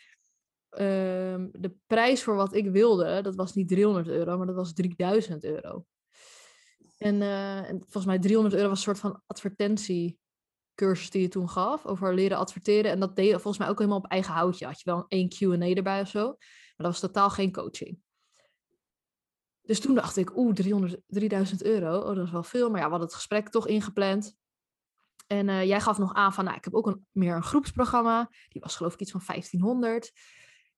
uh, de prijs voor wat ik wilde, dat was niet 300 euro, maar dat was 3000 euro. En, uh, en volgens mij 300 euro was een soort van advertentie cursus die je toen gaf over leren adverteren. En dat deed volgens mij ook helemaal op eigen houtje. Had je wel één Q&A erbij of zo. Maar dat was totaal geen coaching. Dus toen dacht ik, oeh, 300, 3000 euro, oh, dat is wel veel. Maar ja, we hadden het gesprek toch ingepland. En uh, jij gaf nog aan van, nou, ik heb ook een, meer een groepsprogramma. Die was geloof ik iets van 1500.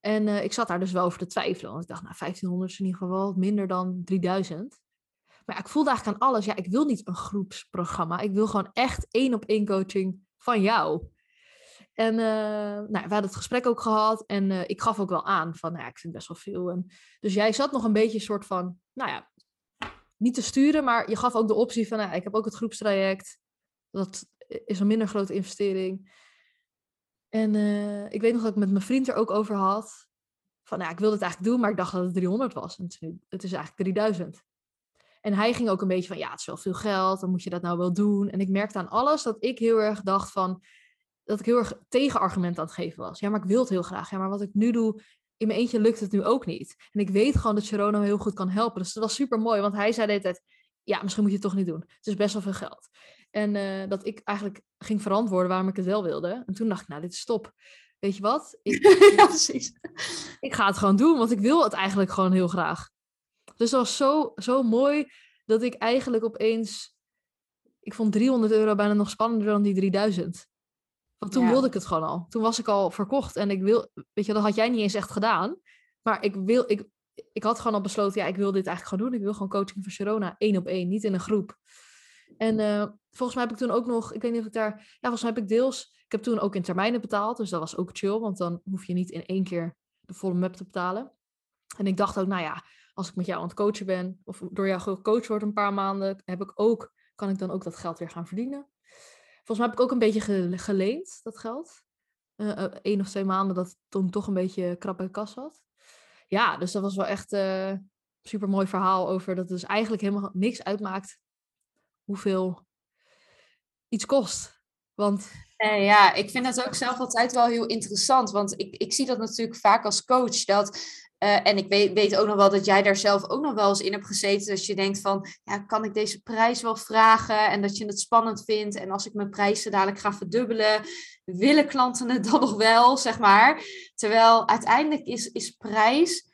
En uh, ik zat daar dus wel over te twijfelen. Want ik dacht, nou, 1500 is in ieder geval minder dan 3000. Maar ik voelde eigenlijk aan alles, ja, ik wil niet een groepsprogramma. Ik wil gewoon echt één op één coaching van jou. En uh, nou, we hadden het gesprek ook gehad en uh, ik gaf ook wel aan van, nou ja, ik vind best wel veel. Dus jij zat nog een beetje soort van, nou ja, niet te sturen, maar je gaf ook de optie van, nou, ik heb ook het groepstraject. Dat is een minder grote investering. En uh, ik weet nog dat ik met mijn vriend er ook over had. Van, nou, ik wilde het eigenlijk doen, maar ik dacht dat het 300 was. En het is, nu, het is eigenlijk 3000. En hij ging ook een beetje van, ja, het is wel veel geld, dan moet je dat nou wel doen. En ik merkte aan alles dat ik heel erg dacht van, dat ik heel erg tegenargument aan het geven was. Ja, maar ik wil het heel graag. Ja, maar wat ik nu doe, in mijn eentje lukt het nu ook niet. En ik weet gewoon dat Sharono heel goed kan helpen. Dus dat was super mooi, want hij zei de hele tijd, ja, misschien moet je het toch niet doen. Het is best wel veel geld. En uh, dat ik eigenlijk ging verantwoorden waarom ik het wel wilde. En toen dacht ik, nou, dit is stop. Weet je wat? Ik, ja, precies. Ik ga het gewoon doen, want ik wil het eigenlijk gewoon heel graag. Dus dat was zo, zo mooi dat ik eigenlijk opeens. Ik vond 300 euro bijna nog spannender dan die 3000. Want toen wilde ik het gewoon al. Toen was ik al verkocht en ik wil. Weet je, dat had jij niet eens echt gedaan. Maar ik wil. Ik, ik had gewoon al besloten, ja, ik wil dit eigenlijk gewoon doen. Ik wil gewoon coaching voor Sharona, één op één, niet in een groep. En uh, volgens mij heb ik toen ook nog, ik weet niet of ik daar, ja, volgens mij heb ik deels, ik heb toen ook in termijnen betaald, dus dat was ook chill, want dan hoef je niet in één keer de volle map te betalen. En ik dacht ook, nou ja, als ik met jou aan het coachen ben, of door jou gecoacht word een paar maanden, heb ik ook, kan ik dan ook dat geld weer gaan verdienen. Volgens mij heb ik ook een beetje geleend, dat geld. Uh, één of twee maanden dat toen toch een beetje krap in de kas had. Ja, dus dat was wel echt uh, super mooi verhaal over dat het dus eigenlijk helemaal niks uitmaakt hoeveel iets kost. Want uh, ja, ik vind dat ook zelf altijd wel heel interessant. Want ik, ik zie dat natuurlijk vaak als coach. Dat, uh, en ik weet, weet ook nog wel dat jij daar zelf ook nog wel eens in hebt gezeten. Dat je denkt van, ja, kan ik deze prijs wel vragen? En dat je het spannend vindt. En als ik mijn prijzen dadelijk ga verdubbelen, willen klanten het dan nog wel, zeg maar. Terwijl uiteindelijk is, is prijs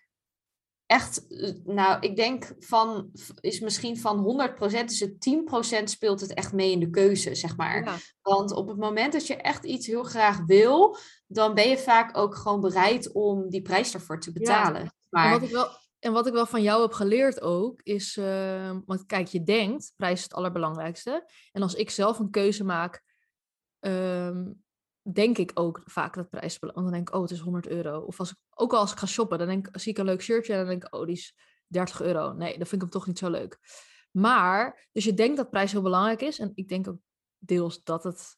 echt, nou, ik denk van, is misschien van 100%, is het 10% speelt het echt mee in de keuze, zeg maar. Want op het moment dat je echt iets heel graag wil, dan ben je vaak ook gewoon bereid om die prijs ervoor te betalen. Maar... En, wat ik wel, en wat ik wel van jou heb geleerd ook, is, uh, want kijk, je denkt, prijs is het allerbelangrijkste. En als ik zelf een keuze maak, um, denk ik ook vaak dat prijs Want dan denk ik, oh, het is 100 euro. Of als ik, ook al als ik ga shoppen, dan denk, zie ik een leuk shirtje en dan denk ik, oh, die is 30 euro. Nee, dan vind ik hem toch niet zo leuk. Maar, dus je denkt dat prijs heel belangrijk is. En ik denk ook deels dat het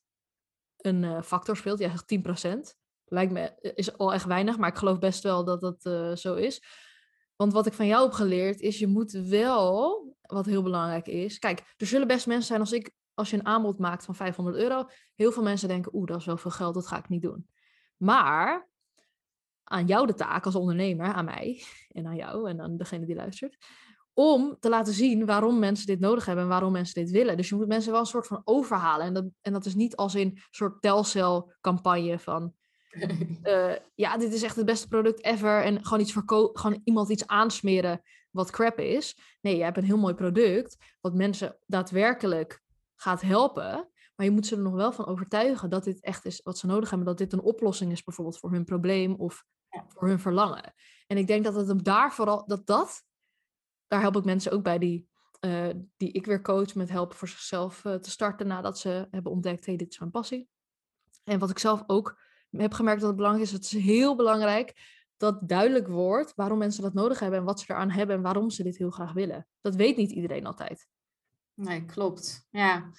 een uh, factor speelt. Ja, 10%. Lijkt me, eh, is al echt weinig, maar ik geloof best wel dat dat uh, zo is. Want wat ik van jou heb geleerd is, je moet wel, wat heel belangrijk is. Kijk, er zullen best mensen zijn als ik als je een aanbod maakt van 500 euro, heel veel mensen denken, oeh, dat is wel veel geld, dat ga ik niet doen. Maar aan jou de taak als ondernemer, aan mij en aan jou en aan degene die luistert, om te laten zien waarom mensen dit nodig hebben en waarom mensen dit willen. Dus je moet mensen wel een soort van overhalen. En dat, en dat is niet als in een soort telcelcampagne van, uh, ja, dit is echt het beste product ever en gewoon, iets gewoon iemand iets aansmeren wat crap is. Nee, je hebt een heel mooi product wat mensen daadwerkelijk gaat helpen. Maar je moet ze er nog wel van overtuigen dat dit echt is wat ze nodig hebben. Dat dit een oplossing is bijvoorbeeld voor hun probleem of voor hun verlangen. En ik denk dat het daar vooral, dat dat, daar help ik mensen ook bij die, uh, die ik weer coach met helpen voor zichzelf uh, te starten nadat ze hebben ontdekt, hé, hey, dit is mijn passie. En wat ik zelf ook heb gemerkt dat het belangrijk is, het is heel belangrijk dat duidelijk wordt waarom mensen dat nodig hebben en wat ze eraan hebben en waarom ze dit heel graag willen. Dat weet niet iedereen altijd. Nee, klopt. Ja.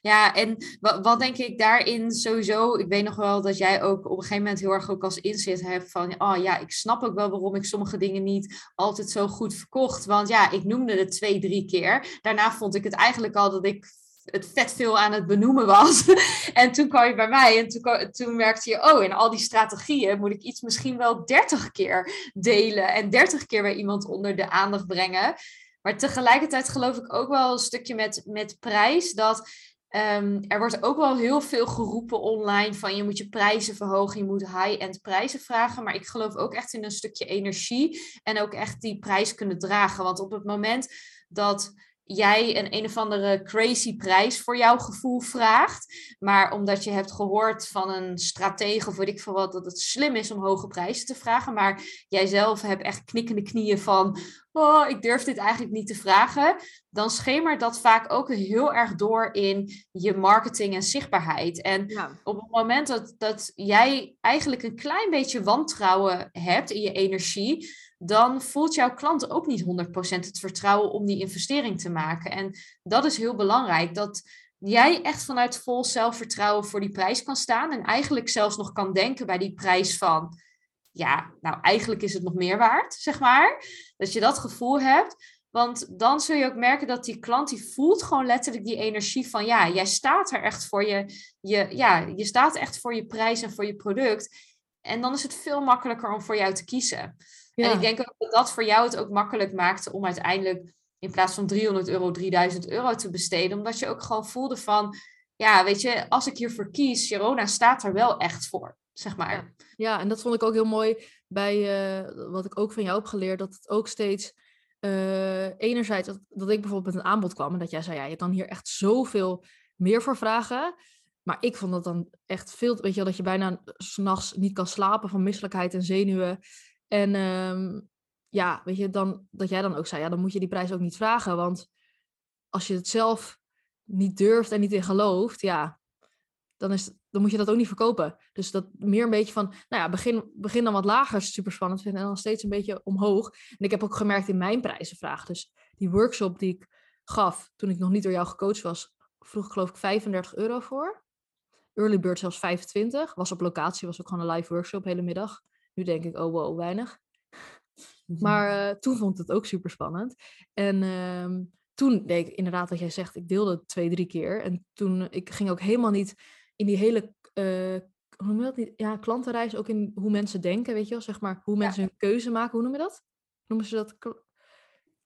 Ja, en wat, denk ik daarin sowieso, ik weet nog wel dat jij ook op een gegeven moment heel erg ook als inzet hebt van, oh ja, ik snap ook wel waarom ik sommige dingen niet altijd zo goed verkocht. Want ja, ik noemde het twee, drie keer. Daarna vond ik het eigenlijk al dat ik het vet veel aan het benoemen was. en toen kwam je bij mij en toen, toen merkte je, oh, in al die strategieën moet ik iets misschien wel dertig keer delen en dertig keer bij iemand onder de aandacht brengen. Maar tegelijkertijd geloof ik ook wel een stukje met, met prijs. Dat um, er wordt ook wel heel veel geroepen online van je moet je prijzen verhogen, je moet high-end prijzen vragen. Maar ik geloof ook echt in een stukje energie en ook echt die prijs kunnen dragen. Want op het moment dat jij een een of andere crazy prijs voor jouw gevoel vraagt. Maar omdat je hebt gehoord van een stratege of weet ik veel wat, dat het slim is om hoge prijzen te vragen. Maar jij zelf hebt echt knikkende knieën van, oh, ik durf dit eigenlijk niet te vragen. Dan schemert dat vaak ook heel erg door in je marketing en zichtbaarheid. En op het moment dat, dat jij eigenlijk een klein beetje wantrouwen hebt in je energie dan voelt jouw klant ook niet 100% het vertrouwen om die investering te maken. En dat is heel belangrijk, dat jij echt vanuit vol zelfvertrouwen voor die prijs kan staan en eigenlijk zelfs nog kan denken bij die prijs van, ja, nou eigenlijk is het nog meer waard, zeg maar. Dat je dat gevoel hebt. Want dan zul je ook merken dat die klant, die voelt gewoon letterlijk die energie van, ja, jij staat er echt voor je, je, ja, je staat echt voor je prijs en voor je product. En dan is het veel makkelijker om voor jou te kiezen. En ik denk ook dat dat voor jou het ook makkelijk maakte om uiteindelijk in plaats van 300 euro 3000 euro te besteden. Omdat je ook gewoon voelde van, ja, weet je, als ik hiervoor kies, Sharona staat er wel echt voor, zeg maar. Ja, ja en dat vond ik ook heel mooi bij uh, wat ik ook van jou heb geleerd, dat het ook steeds uh, enerzijds, dat, dat ik bijvoorbeeld met een aanbod kwam en dat jij zei, ja, je kan hier echt zoveel meer voor vragen. Maar ik vond dat dan echt veel, weet je wel, dat je bijna s'nachts niet kan slapen van misselijkheid en zenuwen. En ehm, ja, weet je, dan, dat jij dan ook zei, ja, dan moet je die prijs ook niet vragen. Want als je het zelf niet durft en niet in gelooft, ja, dan, is, dan moet je dat ook niet verkopen. Dus dat meer een beetje van, nou ja, begin, begin dan wat lager, super spannend vinden, en dan steeds een beetje omhoog. En ik heb ook gemerkt in mijn prijzenvraag, dus die workshop die ik gaf toen ik nog niet door jou gecoacht was, vroeg ik geloof ik 35 euro voor. Early Bird zelfs 25, was op locatie, was ook gewoon een live workshop hele middag. Nu denk ik, oh wow, weinig. Maar uh, toen vond ik het ook super spannend. En uh, toen deed ik inderdaad wat jij zegt, ik deelde het twee, drie keer. En toen, ik ging ook helemaal niet in die hele, uh, hoe noem je dat niet? Ja, klantenreis, ook in hoe mensen denken, weet je wel? Zeg maar, hoe mensen hun keuze maken. Hoe noem je dat? Noemen ze dat?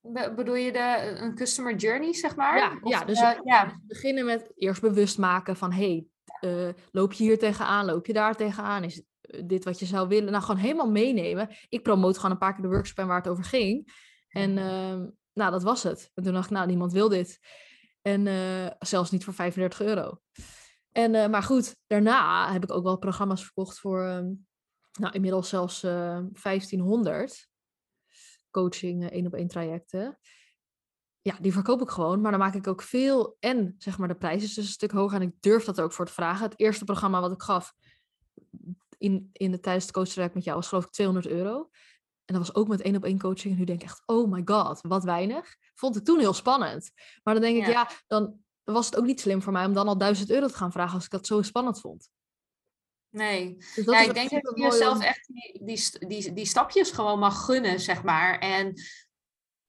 Be bedoel je de, een customer journey, zeg maar? Ja, ja dus uh, ja. beginnen met eerst bewust maken van, hey, uh, loop je hier tegenaan, loop je daar tegenaan? Is dit wat je zou willen? Nou, gewoon helemaal meenemen. Ik promoot gewoon een paar keer de workshop waar het over ging. En uh, nou, dat was het. En toen dacht ik, nou, niemand wil dit. En uh, zelfs niet voor 35 euro. En, uh, maar goed, daarna heb ik ook wel programma's verkocht voor, um, nou, inmiddels zelfs uh, 1500 coaching één op één trajecten. Ja, die verkoop ik gewoon, maar dan maak ik ook veel. En zeg maar, de prijs is dus een stuk hoger en ik durf dat ook voor te vragen. Het eerste programma wat ik gaf in, in de tijdens het coachtraject met jou was geloof ik 200 euro. En dat was ook met één op één coaching. En nu denk ik echt, oh my god, wat weinig. Vond ik toen heel spannend. Maar dan denk ik, ja, dan was het ook niet slim voor mij om dan al 1000 euro te gaan vragen als ik dat zo spannend vond. Nee, dus ja, ik denk dat je jezelf echt die, die, die, die stapjes gewoon mag gunnen, zeg maar. En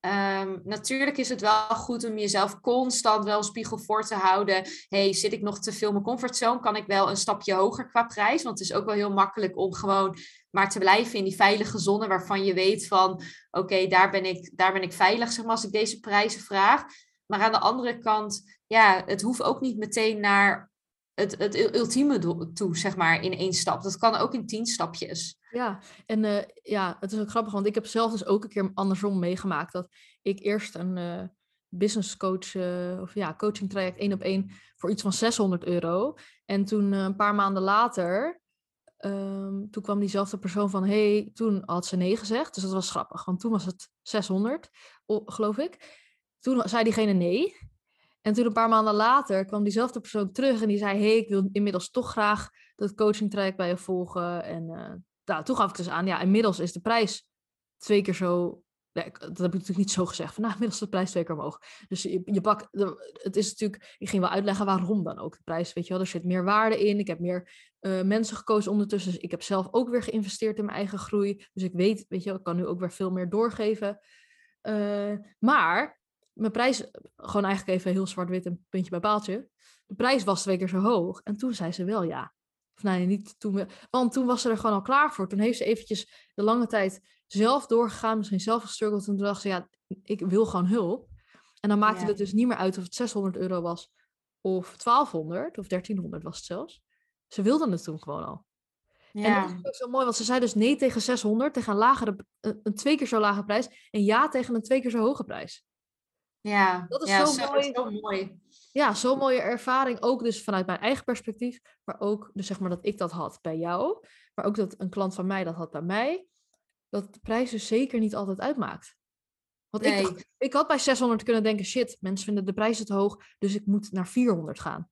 Um, natuurlijk is het wel goed om jezelf constant wel een spiegel voor te houden. hey, zit ik nog te veel in mijn comfortzone? Kan ik wel een stapje hoger qua prijs? Want het is ook wel heel makkelijk om gewoon maar te blijven in die veilige zone waarvan je weet van oké, daar ben ik, daar ben ik veilig, zeg maar, als ik deze prijzen vraag. Maar aan de andere kant, ja, het hoeft ook niet meteen naar het, het ultieme toe, zeg maar, in één stap. Dat kan ook in tien stapjes. Ja, en uh, ja, het is ook grappig, want ik heb zelf dus ook een keer andersom meegemaakt. Dat ik eerst een uh, business coach, uh, of ja, coaching traject één op één voor iets van 600 euro. En toen een paar maanden later, um, toen kwam diezelfde persoon van, hey, toen had ze nee gezegd. Dus dat was grappig, want toen was het 600, geloof ik. Toen zei diegene nee. En toen een paar maanden later kwam diezelfde persoon terug en die zei: hey, ik wil inmiddels toch graag dat coaching traject bij je volgen. En uh, nou, toen gaf ik dus aan: ja, inmiddels is de prijs twee keer zo. Dat heb ik natuurlijk niet zo gezegd. Van, nou, inmiddels is de prijs twee keer omhoog. Dus je, je het is natuurlijk, ik ging wel uitleggen waarom dan ook de prijs. Weet je wel, er zit meer waarde in. Ik heb meer uh, mensen gekozen ondertussen. Dus ik heb zelf ook weer geïnvesteerd in mijn eigen groei. Dus ik weet, weet je wel, ik kan nu ook weer veel meer doorgeven. Uh, maar mijn prijs, gewoon eigenlijk even heel zwart-wit een puntje bij paaltje. De prijs was twee keer zo hoog. En toen zei ze wel ja. Of nee, niet toen. Want toen was ze er gewoon al klaar voor. Toen heeft ze eventjes de lange tijd zelf doorgegaan, misschien zelf gestruggeld. En toen dacht ze, ja, ik wil gewoon hulp. En dan maakte het dus niet meer uit of het 600 euro was of 1200 of 1300 was het zelfs. Ze wilde het toen gewoon al. Ja. En dat is ook zo mooi, want ze zei dus nee tegen 600, tegen een, lagere, een twee keer zo lage prijs. En ja tegen een twee keer zo hoge prijs. Ja, dat is ja, zo, mooi. zo mooi. Ja, zo'n mooie ervaring. Ook dus vanuit mijn eigen perspectief. Maar ook dus zeg maar dat ik dat had bij jou. Maar ook dat een klant van mij dat had bij mij. Dat de prijs dus zeker niet altijd uitmaakt. Want nee. ik, ik had bij 600 kunnen denken, shit, mensen vinden de prijzen te hoog. Dus ik moet naar 400 gaan.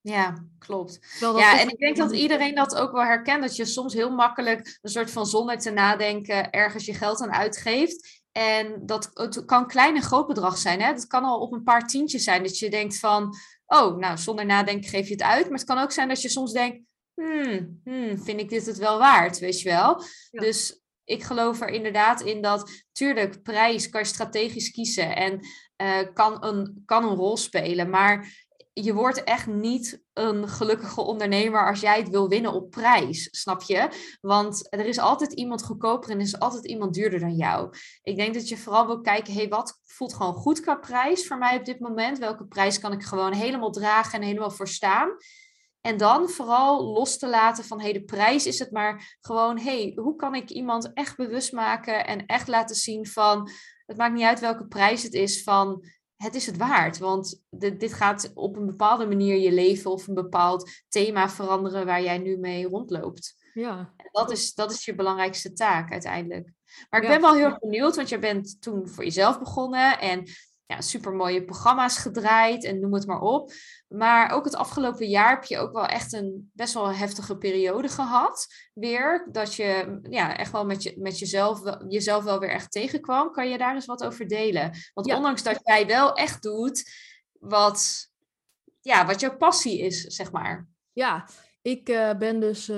Ja, klopt. Ja, en ik denk dat iedereen dat ook wel herkent. Dat je soms heel makkelijk een soort van zonder te nadenken ergens je geld aan uitgeeft. En dat het kan klein en groot bedrag zijn. Hè? Het kan al op een paar tientjes zijn. Dat je denkt van, oh, nou, zonder nadenken geef je het uit. Maar het kan ook zijn dat je soms denkt, hmm, hmm vind ik dit het wel waard, weet je wel? Dus ik geloof er inderdaad in dat, tuurlijk, prijs kan je strategisch kiezen en uh, kan, een, kan een rol spelen. Maar je wordt echt niet een gelukkige ondernemer als jij het wil winnen op prijs, snap je? Want er is altijd iemand goedkoper en er is altijd iemand duurder dan jou. Ik denk dat je vooral wil kijken, hey, wat voelt gewoon goed qua prijs voor mij op dit moment? Welke prijs kan ik gewoon helemaal dragen en helemaal voorstaan? En dan vooral los te laten van, hey, de prijs is het maar gewoon, hey, hoe kan ik iemand echt bewust maken en echt laten zien van, het maakt niet uit welke prijs het is, van het is het waard. Want dit gaat op een bepaalde manier je leven of een bepaald thema veranderen waar jij nu mee rondloopt. Ja. En dat is, dat is je belangrijkste taak uiteindelijk. Maar ik ben wel heel erg benieuwd, want je bent toen voor jezelf begonnen en ja, super mooie programma's gedraaid en noem het maar op. Maar ook het afgelopen jaar heb je ook wel echt een best wel heftige periode gehad. Weer dat je ja, echt wel met, je, met jezelf, jezelf wel weer echt tegenkwam. Kan je daar eens wat over delen? Want ondanks dat jij wel echt doet wat, ja, wat jouw passie is, zeg maar. Ja, ik uh, ben dus, uh,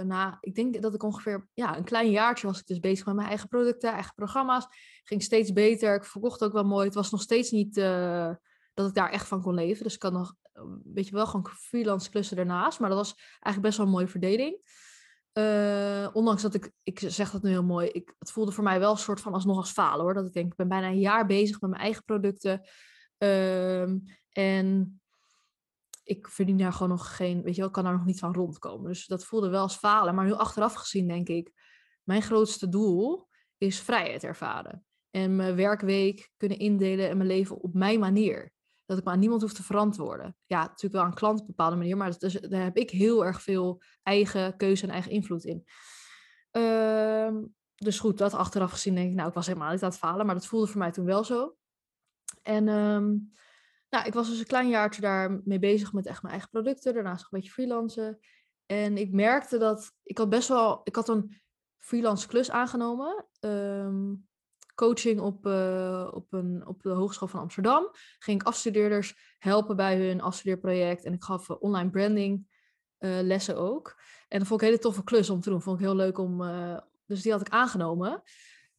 nou, ik denk dat ik ongeveer, ja, een klein jaartje was ik dus bezig met mijn eigen producten, eigen programma's. Ging steeds beter, ik verkocht ook wel mooi. Het was nog steeds niet uh, dat ik daar echt van kon leven. Dus ik had nog, weet je wel, gewoon freelance klussen daarnaast. Maar dat was eigenlijk best wel een mooie verdeling. ondanks dat ik, ik zeg dat nu heel mooi, ik, het voelde voor mij wel een soort van alsnog als falen hoor. Dat ik denk, ik ben bijna een jaar bezig met mijn eigen producten. Ehm, en ik verdien daar gewoon nog geen, weet je wel, kan daar nog niet van rondkomen. Dus dat voelde wel als falen. Maar nu achteraf gezien denk ik, mijn grootste doel is vrijheid ervaren. En mijn werkweek kunnen indelen en mijn leven op mijn manier. Dat ik maar aan niemand hoef te verantwoorden. Ja, natuurlijk wel aan klant op een bepaalde manier, maar dat daar heb ik heel erg veel eigen keuze en eigen invloed in. Ehm, dus goed, dat achteraf gezien denk ik, nou, ik was helemaal niet aan het falen, maar dat voelde voor mij toen wel zo. En ehm, nou, ik was dus een klein jaartje daar mee bezig met echt mijn eigen producten. Daarnaast een beetje freelancen. En ik merkte dat ik had best wel, ik had een freelance klus aangenomen. Ehm, coaching op, uh, op, een, op de Hogeschool van Amsterdam. Ging ik afstudeerders helpen bij hun afstudeerproject. En ik gaf uh, online branding uh, lessen ook. En dat vond ik een hele toffe klus om te doen. Vond ik heel leuk om. dus die had ik aangenomen.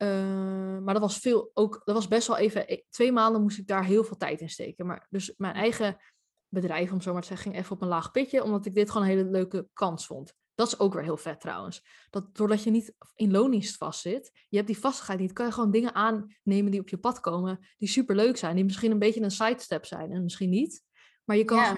Uh, maar dat was veel ook, dat was best wel even, twee maanden moest ik daar heel veel tijd in steken. Maar dus mijn eigen bedrijf, om zo maar te zeggen, ging even op een laag pitje, omdat ik dit gewoon een hele leuke kans vond. Dat is ook weer heel vet trouwens. Dat doordat je niet in loondienst vastzit, je hebt die vastigheid niet, kan je gewoon dingen aannemen die op je pad komen, die super leuk zijn, die misschien een beetje een sidestep zijn en misschien niet. Maar je kan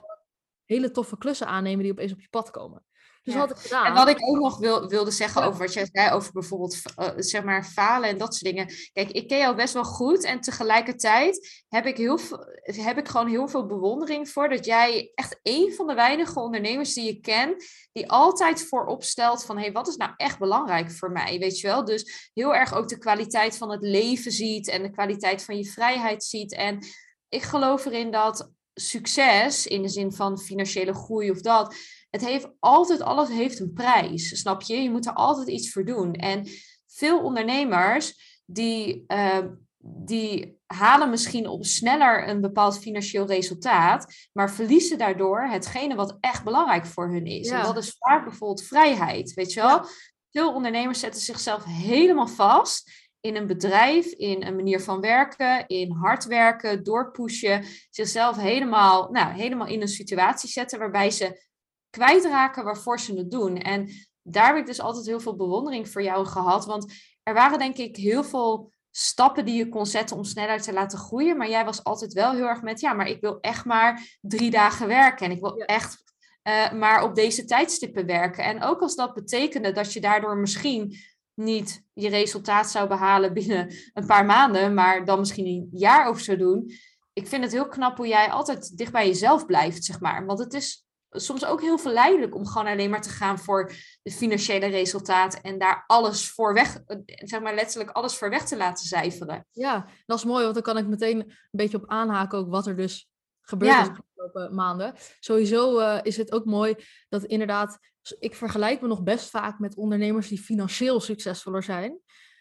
hele toffe klussen aannemen die opeens op je pad komen. Dus had ik gedaan. En wat ik ook nog wil, wilde zeggen over wat jij zei over bijvoorbeeld uh, zeg maar falen en dat soort dingen. Kijk, ik ken jou best wel goed en tegelijkertijd heb ik, heel heb ik gewoon heel veel bewondering voor dat jij echt een van de weinige ondernemers die je ken, die altijd voorop stelt van hé, hey, wat is nou echt belangrijk voor mij, weet je wel? Dus heel erg ook de kwaliteit van het leven ziet en de kwaliteit van je vrijheid ziet. En ik geloof erin dat succes, in de zin van financiële groei of dat, het heeft altijd, alles heeft een prijs, snap je? Je moet er altijd iets voor doen. En veel ondernemers die, uh, die halen misschien op sneller een bepaald financieel resultaat, maar verliezen daardoor hetgene wat echt belangrijk voor hun is. En dat is vaak bijvoorbeeld vrijheid, weet je wel? Veel ondernemers zetten zichzelf helemaal vast in een bedrijf, in een manier van werken, in hard werken, doorpushen, zichzelf helemaal, nou, helemaal in een situatie zetten waarbij ze kwijtraken waarvoor ze het doen. En daar heb ik dus altijd heel veel bewondering voor jou gehad. Want er waren denk ik heel veel stappen die je kon zetten om sneller te laten groeien. Maar jij was altijd wel heel erg met, ja, maar ik wil echt maar drie dagen werken. En ik wil echt uh, maar op deze tijdstippen werken. En ook als dat betekende dat je daardoor misschien niet je resultaat zou behalen binnen een paar maanden, maar dan misschien een jaar over zou doen. Ik vind het heel knap hoe jij altijd dicht bij jezelf blijft, zeg maar. Want het is soms ook heel verleidelijk om gewoon alleen maar te gaan voor de financiële resultaten en daar alles voor weg, zeg maar letterlijk alles voor weg te laten cijferen. Ja, dat is mooi, want dan kan ik meteen een beetje op aanhaken ook wat er dus gebeurd is de afgelopen maanden. Sowieso uh, is het ook mooi dat inderdaad, ik vergelijk me nog best vaak met ondernemers die financieel succesvoller zijn.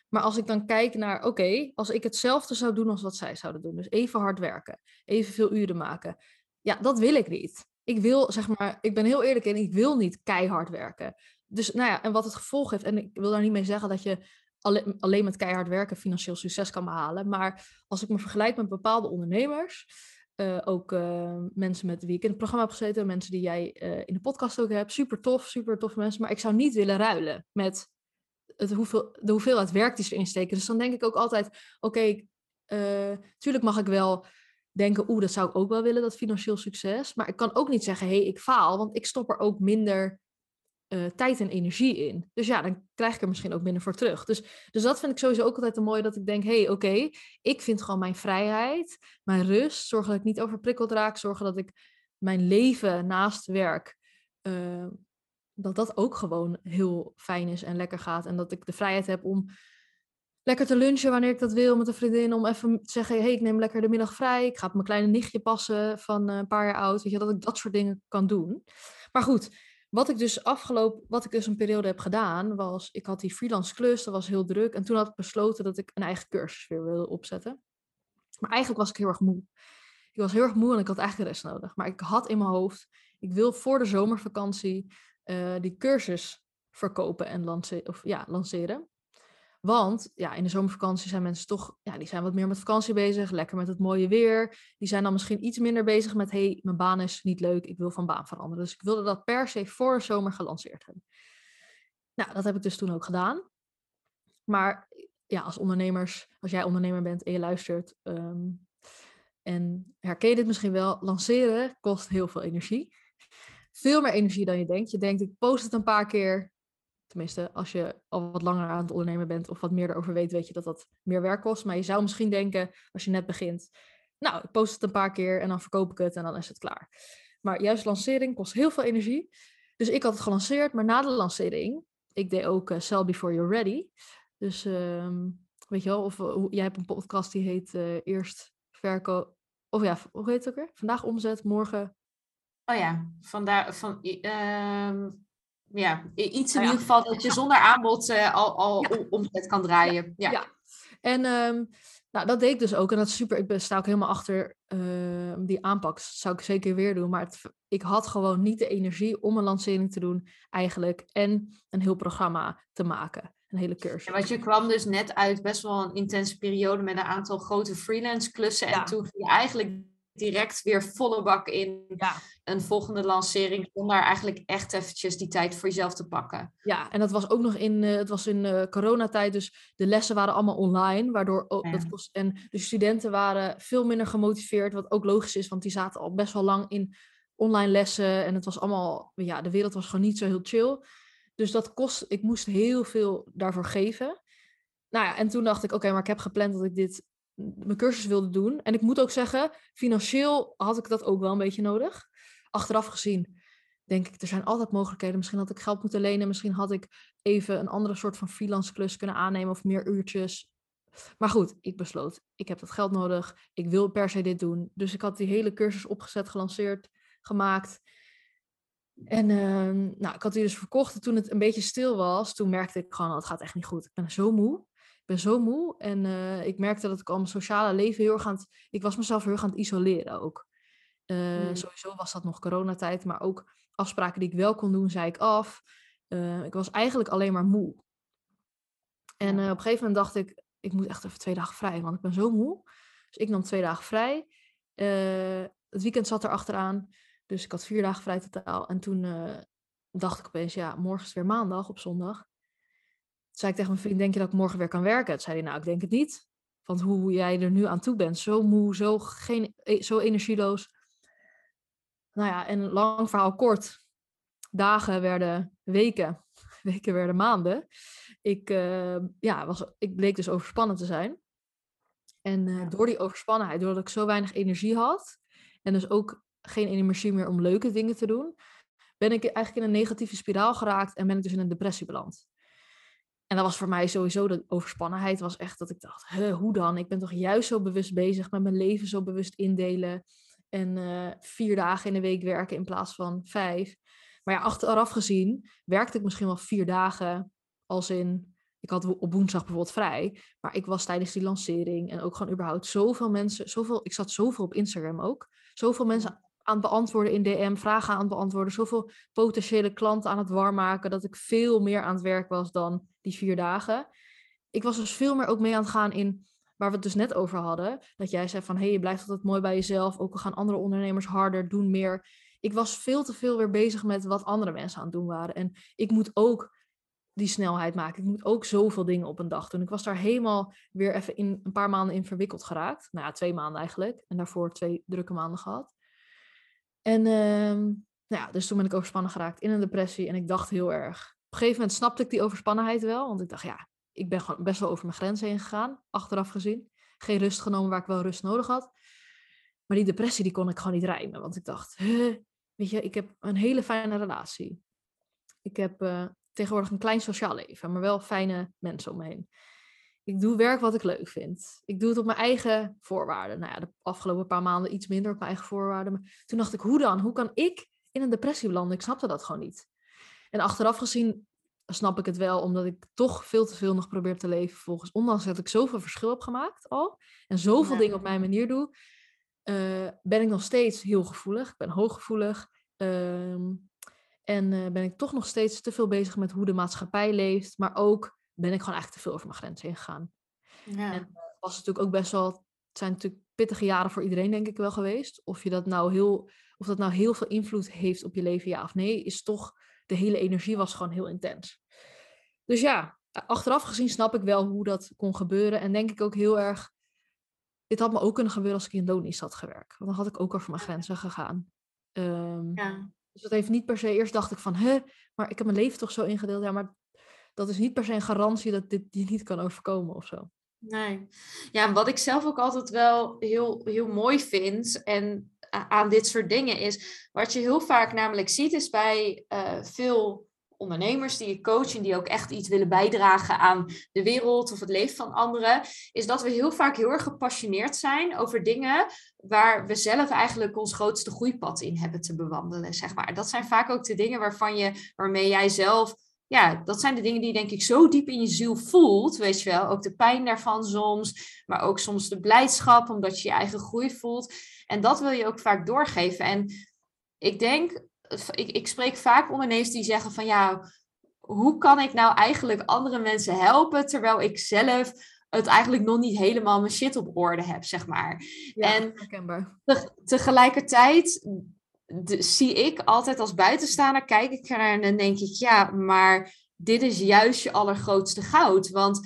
Maar als ik dan kijk naar, oké, als ik hetzelfde zou doen als wat zij zouden doen, dus even hard werken, evenveel uren maken, ja, dat wil ik niet ik wil, zeg maar, ik ben heel eerlijk in, ik wil niet keihard werken. Dus nou ja, en wat het gevolg heeft, en ik wil daar niet mee zeggen dat je alleen, alleen met keihard werken financieel succes kan behalen. Maar als ik me vergelijk met bepaalde ondernemers, uh, ook uh, mensen met wie ik in het programma heb gezeten, mensen die jij uh, in de podcast ook hebt, super tof, super tof mensen. Maar ik zou niet willen ruilen met het hoeveel, de hoeveelheid werk die ze erin steken. Dus dan denk ik ook altijd, oké, tuurlijk mag ik wel denken, oeh, dat zou ik ook wel willen, dat financieel succes. Maar ik kan ook niet zeggen, hé, hey, ik faal, want ik stop er ook minder uh, tijd en energie in. Dus ja, dan krijg ik er misschien ook minder voor terug. Dus, dus dat vind ik sowieso ook altijd een mooi, dat ik denk, hé, hey, oké, ik vind gewoon mijn vrijheid, mijn rust, zorgen dat ik niet overprikkeld raak, zorgen dat ik mijn leven naast werk, uh, dat dat ook gewoon heel fijn is en lekker gaat. En dat ik de vrijheid heb om lekker te lunchen wanneer ik dat wil met een vriendin. Om even te zeggen, hey, ik neem lekker de middag vrij. Ik ga op mijn kleine nichtje passen van eh, een paar jaar oud. Weet je, dat ik dat soort dingen kan doen. Maar goed, wat ik dus afgelopen, wat ik dus een periode heb gedaan, was, ik had die freelance klus, dat was heel druk. En toen had ik besloten dat ik een eigen cursus weer wilde opzetten. Maar eigenlijk was ik heel erg moe. Ik was heel erg moe en ik had eigenlijk rest nodig. Maar ik had in mijn hoofd, ik wil voor de zomervakantie eh, die cursus verkopen en lance of, ja, lanceren. Want ja, in de zomervakantie zijn mensen toch, ja, die zijn wat meer met vakantie bezig, lekker met het mooie weer. Die zijn dan misschien iets minder bezig met, hey, mijn baan is niet leuk, ik wil van baan veranderen. Dus ik wilde dat per se voor de zomer gelanceerd hebben. Nou, dat heb ik dus toen ook gedaan. Maar ja, als ondernemers, als jij ondernemer bent en je luistert, ehm, en herken je dit misschien wel, lanceren kost heel veel energie. Veel meer energie dan je denkt. Je denkt, ik post het een paar keer, Tenminste, als je al wat langer aan het ondernemen bent of wat meer erover weet, weet je dat dat meer werk kost. Maar je zou misschien denken, als je net begint, nou, ik post het een paar keer en dan verkoop ik het en dan is het klaar. Maar juist lancering kost heel veel energie. Dus ik had het gelanceerd, maar na de lancering, ik deed ook uh, Sell Before You're Ready. Dus ehm, weet je wel, of uh, jij hebt een podcast die heet uh, Eerst Verkoop. Of ja, hoe heet het ook weer? Vandaag omzet, morgen. Oh ja, vandaag van. Ja, iets in nou ieder geval dat je zonder aanbod uh, al, al ja. omzet kan draaien. Ja. ja. En um, nou, dat deed ik dus ook. En dat is super. Ik sta ook helemaal achter uh, die aanpak. Dat zou ik zeker weer doen. Maar het, ik had gewoon niet de energie om een lancering te doen, eigenlijk. En een heel programma te maken. Een hele cursus. Ja, want je kwam dus net uit best wel een intense periode met een aantal grote freelance klussen. En toen ging je eigenlijk direct weer volle bak in ja. een volgende lancering, om daar eigenlijk echt eventjes die tijd voor jezelf te pakken. Ja, en dat was ook nog in, uh, het was in uh, coronatijd, dus de lessen waren allemaal online, waardoor ook, ja. dat kost, en de studenten waren veel minder gemotiveerd, wat ook logisch is, want die zaten al best wel lang in online lessen en het was allemaal, ja, de wereld was gewoon niet zo heel chill. Dus dat kost, ik moest heel veel daarvoor geven. Nou ja, en toen dacht ik, oké, maar ik heb gepland dat ik dit mijn cursus wilde doen. En ik moet ook zeggen, financieel had ik dat ook wel een beetje nodig. Achteraf gezien denk ik, er zijn altijd mogelijkheden. Misschien had ik geld moeten lenen. Misschien had ik even een andere soort van freelance klus kunnen aannemen of meer uurtjes. Maar goed, ik besloot, ik heb dat geld nodig. Ik wil per se dit doen. Dus ik had die hele cursus opgezet, gelanceerd, gemaakt. En uh, nou, ik had die dus verkocht. En toen het een beetje stil was, toen merkte ik gewoon, het gaat echt niet goed. Ik ben zo moe ben zo moe. En uh, ik merkte dat ik al mijn sociale leven heel erg aan het... Ik was mezelf heel erg aan het isoleren ook. Uh, mm. Sowieso was dat nog coronatijd. Maar ook afspraken die ik wel kon doen, zei ik af. Uh, ik was eigenlijk alleen maar moe. En op een gegeven moment dacht ik... Ik moet echt even twee dagen vrij, want ik ben zo moe. Dus ik nam twee dagen vrij. het weekend zat er achteraan. Dus ik had vier dagen vrij totaal. En toen dacht ik opeens, ja, morgen is weer maandag op zondag zei ik tegen mijn vriend, denk je dat ik morgen weer kan werken? Toen zei hij, nou, ik denk het niet. Want hoe jij er nu aan toe bent, zo moe, zo, geen, e, zo energieloos. Nou ja, en lang verhaal kort. Dagen werden weken, weken werden maanden. Ik, uh, ja, was, ik bleek dus overspannen te zijn. En uh, door die overspannenheid, doordat ik zo weinig energie had, en dus ook geen energie meer om leuke dingen te doen, ben ik eigenlijk in een negatieve spiraal geraakt en ben ik dus in een depressie beland. En dat was voor mij sowieso de overspannenheid. Was echt dat ik dacht, hoe dan? Ik ben toch juist zo bewust bezig met mijn leven zo bewust indelen. En uh, vier dagen in de week werken in plaats van vijf. Maar ja, achteraf gezien werkte ik misschien wel vier dagen. Als in, ik had op woensdag bijvoorbeeld vrij. Maar ik was tijdens die lancering en ook gewoon überhaupt zoveel mensen. Zoveel, ik zat zoveel op Instagram ook. Zoveel mensen aan het beantwoorden in DM, vragen aan het beantwoorden, zoveel potentiële klanten aan het warm maken, dat ik veel meer aan het werk was dan die vier dagen. Ik was dus veel meer ook mee aan het gaan in waar we het dus net over hadden. Dat jij zei van, hé, hey, je blijft altijd mooi bij jezelf. Ook al gaan andere ondernemers harder, doen meer. Ik was veel te veel weer bezig met wat andere mensen aan het doen waren. En ik moet ook die snelheid maken. Ik moet ook zoveel dingen op een dag doen. Ik was daar helemaal weer even in een paar maanden in verwikkeld geraakt. Nou ja, twee maanden eigenlijk. En daarvoor twee drukke maanden gehad. En uh, nou ja, dus toen ben ik overspannen geraakt in een depressie. En ik dacht heel erg. Op een gegeven moment snapte ik die overspannenheid wel. Want ik dacht, ja, ik ben gewoon best wel over mijn grens heen gegaan. Achteraf gezien. Geen rust genomen waar ik wel rust nodig had. Maar die depressie die kon ik gewoon niet rijmen. Want ik dacht, weet je, ik heb een hele fijne relatie. Ik heb uh, tegenwoordig een klein sociaal leven, maar wel fijne mensen om me heen. Ik doe werk wat ik leuk vind. Ik doe het op mijn eigen voorwaarden. Nou ja, de afgelopen paar maanden iets minder op mijn eigen voorwaarden. Maar toen dacht ik, hoe dan? Hoe kan ik in een depressie belanden? Ik snapte dat gewoon niet. En achteraf gezien snap ik het wel, omdat ik toch veel te veel nog probeer te leven volgens. Ondanks dat ik zoveel verschil heb gemaakt al. En zoveel dingen op mijn manier doe. Uh, ben ik nog steeds heel gevoelig. Ik ben hooggevoelig. Uh, En uh, ben ik toch nog steeds te veel bezig met hoe de maatschappij leeft. Maar ook ben ik gewoon eigenlijk te veel over mijn grenzen heen gegaan. Ja. En uh, was natuurlijk ook best wel, het zijn natuurlijk pittige jaren voor iedereen denk ik wel geweest. Of, je dat nou heel, of dat nou heel veel invloed heeft op je leven, ja of nee, is toch, de hele energie was gewoon heel intens. Dus ja, achteraf gezien snap ik wel hoe dat kon gebeuren. En denk ik ook heel erg, dit had me ook kunnen gebeuren als ik in loondienst had gewerkt. Want dan had ik ook over mijn grenzen gegaan. Um, ja. Dus dat heeft niet per se, eerst dacht ik van, hè, maar ik heb mijn leven toch zo ingedeeld. Ja, maar dat is niet per se een garantie dat dit je niet kan overkomen of zo. Nee. Ja, wat ik zelf ook altijd wel heel, heel mooi vind en aan dit soort dingen is, wat je heel vaak namelijk ziet, is bij uh, veel ondernemers die je coachen, die ook echt iets willen bijdragen aan de wereld of het leven van anderen, is dat we heel vaak heel erg gepassioneerd zijn over dingen waar we zelf eigenlijk ons grootste groeipad in hebben te bewandelen, zeg maar. Dat zijn vaak ook de dingen waarvan je, waarmee jij zelf ja, dat zijn de dingen die denk ik zo diep in je ziel voelt, weet je wel. Ook de pijn daarvan soms, maar ook soms de blijdschap, omdat je je eigen groei voelt. En dat wil je ook vaak doorgeven. En ik denk, ik, ik spreek vaak ondernemers die zeggen van ja, hoe kan ik nou eigenlijk andere mensen helpen terwijl ik zelf het eigenlijk nog niet helemaal mijn shit op orde heb, zeg maar. Ja, en te, tegelijkertijd zie ik altijd als buitenstaander, kijk ik ernaar en dan denk ik, ja, maar dit is juist je allergrootste goud. Want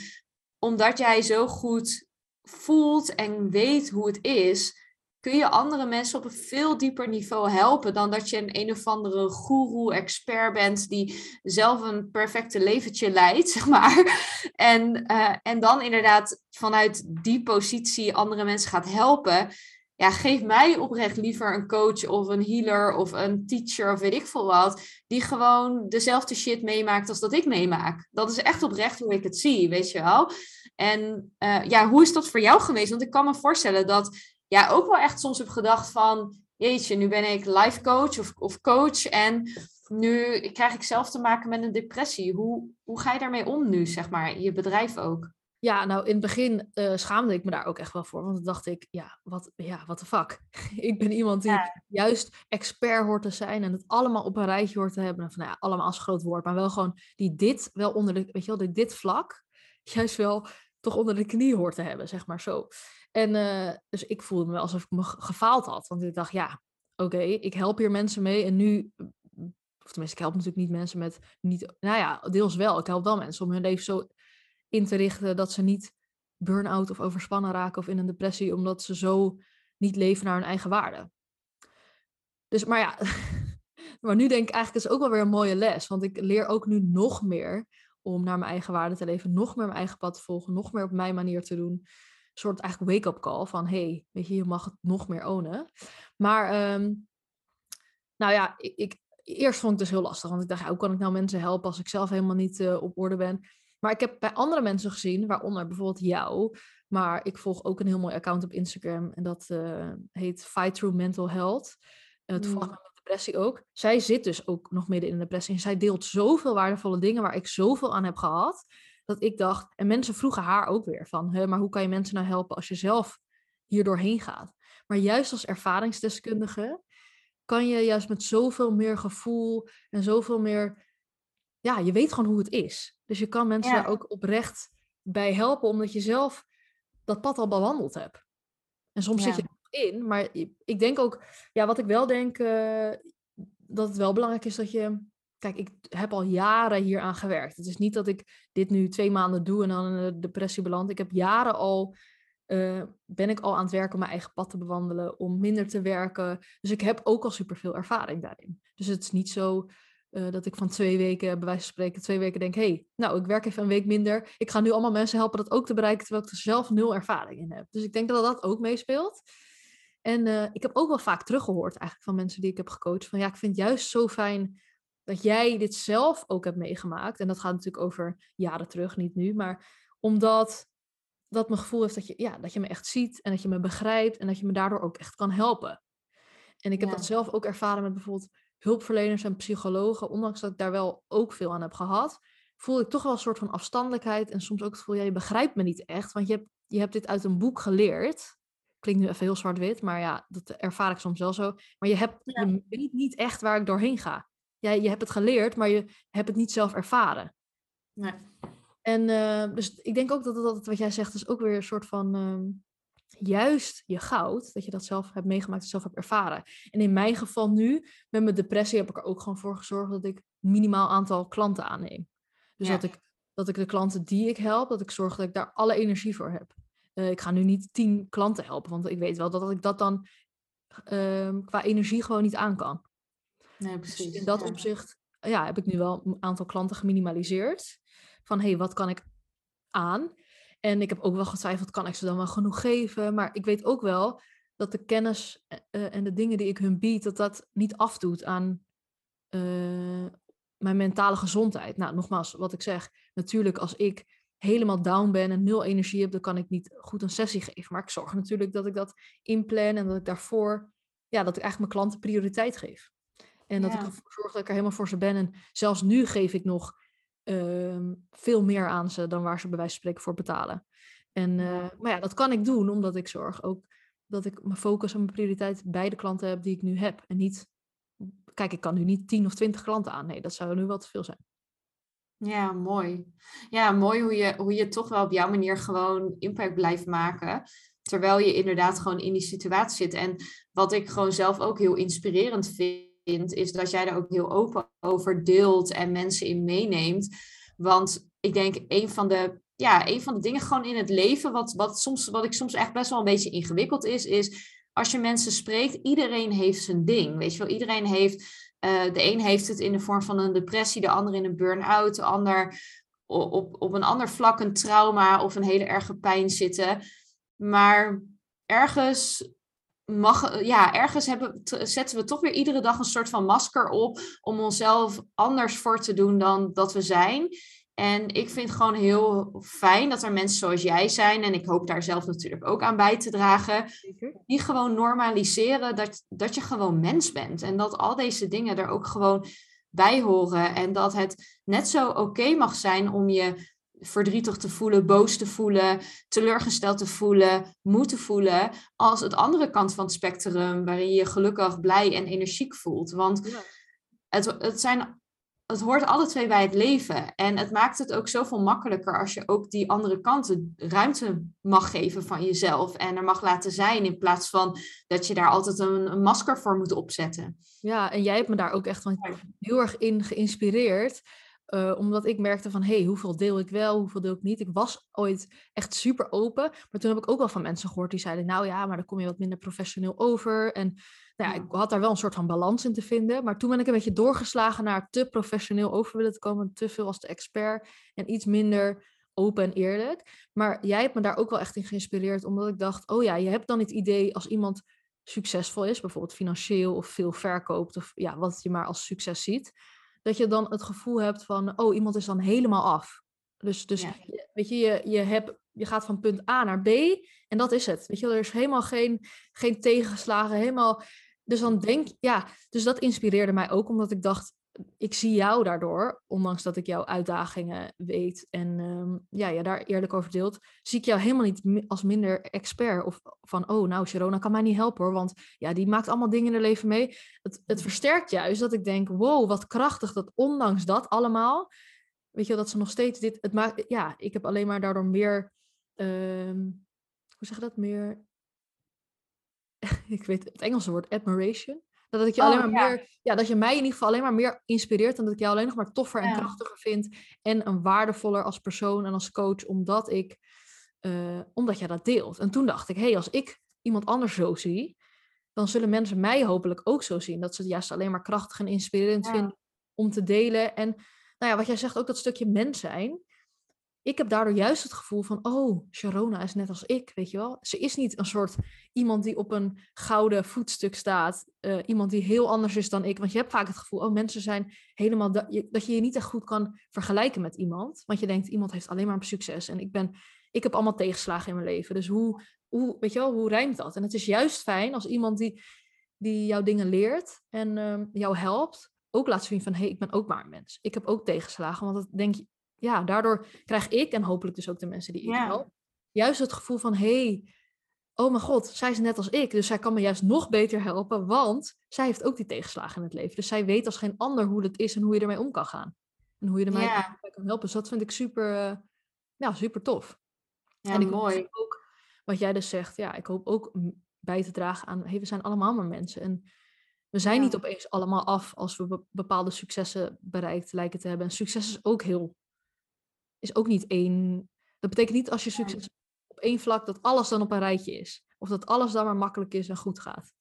omdat jij zo goed voelt en weet hoe het is, kun je andere mensen op een veel dieper niveau helpen dan dat je een een of andere guru-expert bent die zelf een perfecte leventje leidt, zeg maar. En, uh, en dan inderdaad vanuit die positie andere mensen gaat helpen ja, geef mij oprecht liever een coach of een healer of een teacher of weet ik veel wat, die gewoon dezelfde shit meemaakt als dat ik meemaak. Dat is echt oprecht hoe ik het zie, weet je wel. En uh, ja, hoe is dat voor jou geweest? Want ik kan me voorstellen dat jij ook wel echt soms hebt gedacht van, jeetje, nu ben ik life coach of, of coach en nu krijg ik zelf te maken met een depressie. Hoe, hoe ga je daarmee om nu, zeg maar, je bedrijf ook? Ja, nou in het begin uh, schaamde ik me daar ook echt wel voor. Want dan dacht ik, ja, wat ja, what the fuck. ik ben iemand die juist expert hoort te zijn en het allemaal op een rijtje hoort te hebben. Van, nou ja, allemaal als groot woord, maar wel gewoon die dit wel onder de, weet je wel, dit vlak juist wel toch onder de knie hoort te hebben, zeg maar zo. En uh, dus ik voelde me alsof ik me gefaald had. Want ik dacht, ja, oké, ik help hier mensen mee en nu of tenminste, ik help natuurlijk niet mensen met niet, nou ja, deels wel. Ik help wel mensen om hun leven zo in te richten dat ze niet burn-out of overspannen raken of in een depressie, omdat ze zo niet leven naar hun eigen waarde. Dus, maar ja, maar nu denk ik eigenlijk is ook wel weer een mooie les, want ik leer ook nu nog meer om naar mijn eigen waarde te leven, nog meer mijn eigen pad te volgen, nog meer op mijn manier te doen. Een soort eigenlijk wake-up call van, hey, weet je, je mag het nog meer ownen. Maar, um, nou ja, ik, ik, eerst vond ik het dus heel lastig, want ik dacht, ja, hoe kan ik nou mensen helpen als ik zelf helemaal niet uh, op orde ben? Maar ik heb bij andere mensen gezien, waaronder bijvoorbeeld jou, maar ik volg ook een heel mooi account op Instagram en dat uh, heet Fight Through Mental Health. Uh, toevallig mm. met depressie ook. Zij zit dus ook nog midden in de depressie en zij deelt zoveel waardevolle dingen waar ik zoveel aan heb gehad, dat ik dacht, en mensen vroegen haar ook weer van, maar hoe kan je mensen nou helpen als je zelf hier doorheen gaat? Maar juist als ervaringsdeskundige kan je juist met zoveel meer gevoel en zoveel meer ja, je weet gewoon hoe het is. Dus je kan mensen daar ook oprecht bij helpen, omdat je zelf dat pad al bewandeld hebt. En soms zit je er in, maar ik denk ook, ja, wat ik wel denk, uh, dat het wel belangrijk is dat je. Kijk, ik heb al jaren hier aan gewerkt. Het is niet dat ik dit nu twee maanden doe en dan in de depressie beland. Ik heb jaren al uh, ben ik al aan het werken om mijn eigen pad te bewandelen, om minder te werken. Dus ik heb ook al superveel ervaring daarin. Dus het is niet zo uh, dat ik van twee weken, bij wijze van spreken, twee weken denk: hey, nou, ik werk even een week minder. Ik ga nu allemaal mensen helpen dat ook te bereiken, terwijl ik er zelf nul ervaring in heb. Dus ik denk dat dat ook meespeelt. En uh, ik heb ook wel vaak teruggehoord eigenlijk van mensen die ik heb gecoacht: van ja, ik vind het juist zo fijn dat jij dit zelf ook hebt meegemaakt. En dat gaat natuurlijk over jaren terug, niet nu. Maar omdat dat mijn gevoel heeft dat je, ja, dat je me echt ziet en dat je me begrijpt en dat je me daardoor ook echt kan helpen. En ik heb dat zelf ook ervaren met bijvoorbeeld hulpverleners en psychologen, ondanks dat ik daar wel ook veel aan heb gehad, voel ik toch wel een soort van afstandelijkheid en soms ook het gevoel, ja, je begrijpt me niet echt, want je hebt, je hebt dit uit een boek geleerd. Klinkt nu even heel zwart-wit, maar ja, dat ervaar ik soms wel zo. Maar je, hebt, je weet niet echt waar ik doorheen ga. Ja, je hebt het geleerd, maar je hebt het niet zelf ervaren. Nee. En uh, dus ik denk ook dat dat wat jij zegt, is ook weer een soort van ehm, juist je goud, dat je dat zelf hebt meegemaakt, zelf hebt ervaren. En in mijn geval nu, met mijn depressie, heb ik er ook gewoon voor gezorgd dat ik minimaal aantal klanten aanneem. Dus dat, ik, dat ik de klanten die ik help, dat ik zorg dat ik daar alle energie voor heb. Uh, ik ga nu niet tien klanten helpen, want ik weet wel dat, dat ik dat dan uh, qua energie gewoon niet aan kan. Nee, dus precies. Dus in dat opzicht ja, heb ik nu wel een aantal klanten geminimaliseerd. Van hé, hey, wat kan ik aan? En ik heb ook wel getwijfeld, kan ik ze dan wel genoeg geven? Maar ik weet ook wel dat de kennis uh, en de dingen die ik hun bied, dat dat niet afdoet aan uh, mijn mentale gezondheid. Nou, nogmaals, wat ik zeg, natuurlijk als ik helemaal down ben en nul energie heb, dan kan ik niet goed een sessie geven. Maar ik zorg natuurlijk dat ik dat inplan en dat ik daarvoor, ja, dat ik eigenlijk mijn klanten prioriteit geef. En dat ja. ik zorg dat ik er helemaal voor ze ben. En zelfs nu geef ik nog uh, veel meer aan ze dan waar ze bij wijze van spreken voor betalen. En, uh, maar ja, dat kan ik doen omdat ik zorg ook dat ik mijn focus en mijn prioriteit bij de klanten heb die ik nu heb. En niet, kijk, ik kan nu niet 10 of 20 klanten aan. Nee, dat zou nu wel te veel zijn. Ja, mooi. Ja, mooi hoe je, hoe je toch wel op jouw manier gewoon impact blijft maken. Terwijl je inderdaad gewoon in die situatie zit. En wat ik gewoon zelf ook heel inspirerend vind, is dat jij er ook heel open over deelt en mensen in meeneemt. Want ik denk een van de, ja, een van de dingen gewoon in het leven, wat, wat, soms, wat ik soms echt best wel een beetje ingewikkeld is, is als je mensen spreekt, iedereen heeft zijn ding. Weet je wel, iedereen heeft uh, de een heeft het in de vorm van een depressie, de ander in een burn-out, de ander op, op een ander vlak een trauma of een hele erge pijn zitten. Maar ergens mag, ja, ergens hebben, zetten we toch weer iedere dag een soort van masker op om onszelf anders voor te doen dan dat we zijn. En ik vind het gewoon heel fijn dat er mensen zoals jij zijn, en ik hoop daar zelf natuurlijk ook aan bij te dragen, die gewoon normaliseren dat, dat je gewoon mens bent. En dat al deze dingen er ook gewoon bij horen. En dat het net zo oké mag zijn om je verdrietig te voelen, boos te voelen, teleurgesteld te voelen, moe te voelen, als het andere kant van het spectrum, waarin je je gelukkig, blij en energiek voelt. Want het, het zijn het hoort alle twee bij het leven. En het maakt het ook zoveel makkelijker als je ook die andere kanten ruimte mag geven van jezelf. En er mag laten zijn in plaats van dat je daar altijd een, een masker voor moet opzetten. Ja, en jij hebt me daar ook echt heel erg in geïnspireerd. Uh, omdat ik merkte van, hey, hoeveel deel ik wel, hoeveel deel ik niet. Ik was ooit echt super open. Maar toen heb ik ook wel van mensen gehoord die zeiden, nou ja, maar dan kom je wat minder professioneel over. En nou ja, ik had daar wel een soort van balans in te vinden. Maar toen ben ik een beetje doorgeslagen naar te professioneel over willen te komen. Te veel als de expert en iets minder open en eerlijk. Maar jij hebt me daar ook wel echt in geïnspireerd. Omdat ik dacht, oh ja, je hebt dan het idee als iemand succesvol is. Bijvoorbeeld financieel of veel verkoopt. Of ja, wat je maar als succes ziet. Dat je dan het gevoel hebt van, oh, iemand is dan helemaal af. Dus, dus weet je, je, je, hebt, je gaat van punt A naar B en dat is het. Weet je, er is helemaal geen, geen tegenslagen, helemaal dus dan denk ja, dus dat inspireerde mij ook, omdat ik dacht, ik zie jou daardoor, ondanks dat ik jouw uitdagingen weet en um, ja, je daar eerlijk over deelt, zie ik jou helemaal niet als minder expert. Of van, oh, nou, Sharona kan mij niet helpen hoor, want ja, die maakt allemaal dingen in haar leven mee. Het, het versterkt juist dat ik denk, wow, wat krachtig dat ondanks dat allemaal, weet je, dat ze nog steeds dit, het maakt, ja, ik heb alleen maar daardoor meer, um, hoe zeg je dat, meer ik weet het Engelse woord admiration. Dat ik je alleen oh, maar meer, ja, dat je mij in ieder geval alleen maar meer inspireert en dat ik jou alleen nog maar toffer en krachtiger vind en een waardevoller als persoon en als coach, omdat ik, uh, omdat jij dat deelt. En toen dacht ik, hé, hey, als ik iemand anders zo zie, dan zullen mensen mij hopelijk ook zo zien. Dat ze het juist alleen maar krachtig en inspirerend vinden om te delen. En nou ja, wat jij zegt, ook dat stukje mens zijn ik heb daardoor juist het gevoel van, oh, Sharona is net als ik, weet je wel. Ze is niet een soort iemand die op een gouden voetstuk staat. Uh, iemand die heel anders is dan ik. Want je hebt vaak het gevoel, oh, mensen zijn helemaal... Dat je, je niet echt goed kan vergelijken met iemand. Want je denkt, iemand heeft alleen maar een succes. En ik ben... Ik heb allemaal tegenslagen in mijn leven. Dus hoe, hoe, weet je wel, hoe rijmt dat? En het is juist fijn als iemand die, die jouw dingen leert en um, jou helpt, ook laat zien van, hé, hey, ik ben ook maar een mens. Ik heb ook tegenslagen, want dat denk je, ja, daardoor krijg ik en hopelijk dus ook de mensen die ik help, juist het gevoel van hé, hey, oh mijn god, zij is net als ik, dus zij kan me juist nog beter helpen, want zij heeft ook die tegenslagen in het leven. Dus zij weet als geen ander hoe het is en hoe je ermee om kan gaan. En hoe je ermee Ja, kan helpen. Dus dat vind ik super, eh, ja, super tof. ja, En ik hoop mooi. ook, wat jij dus zegt, ja, ik hoop ook bij te dragen aan, hey, we zijn allemaal maar mensen. En we zijn niet opeens allemaal af als we be- bepaalde successen bereikt lijken te hebben. En succes is ook heel, is ook niet één. Dat betekent niet als je succes op één vlak dat alles dan op een rijtje is. Of dat alles dan maar makkelijk is en goed gaat.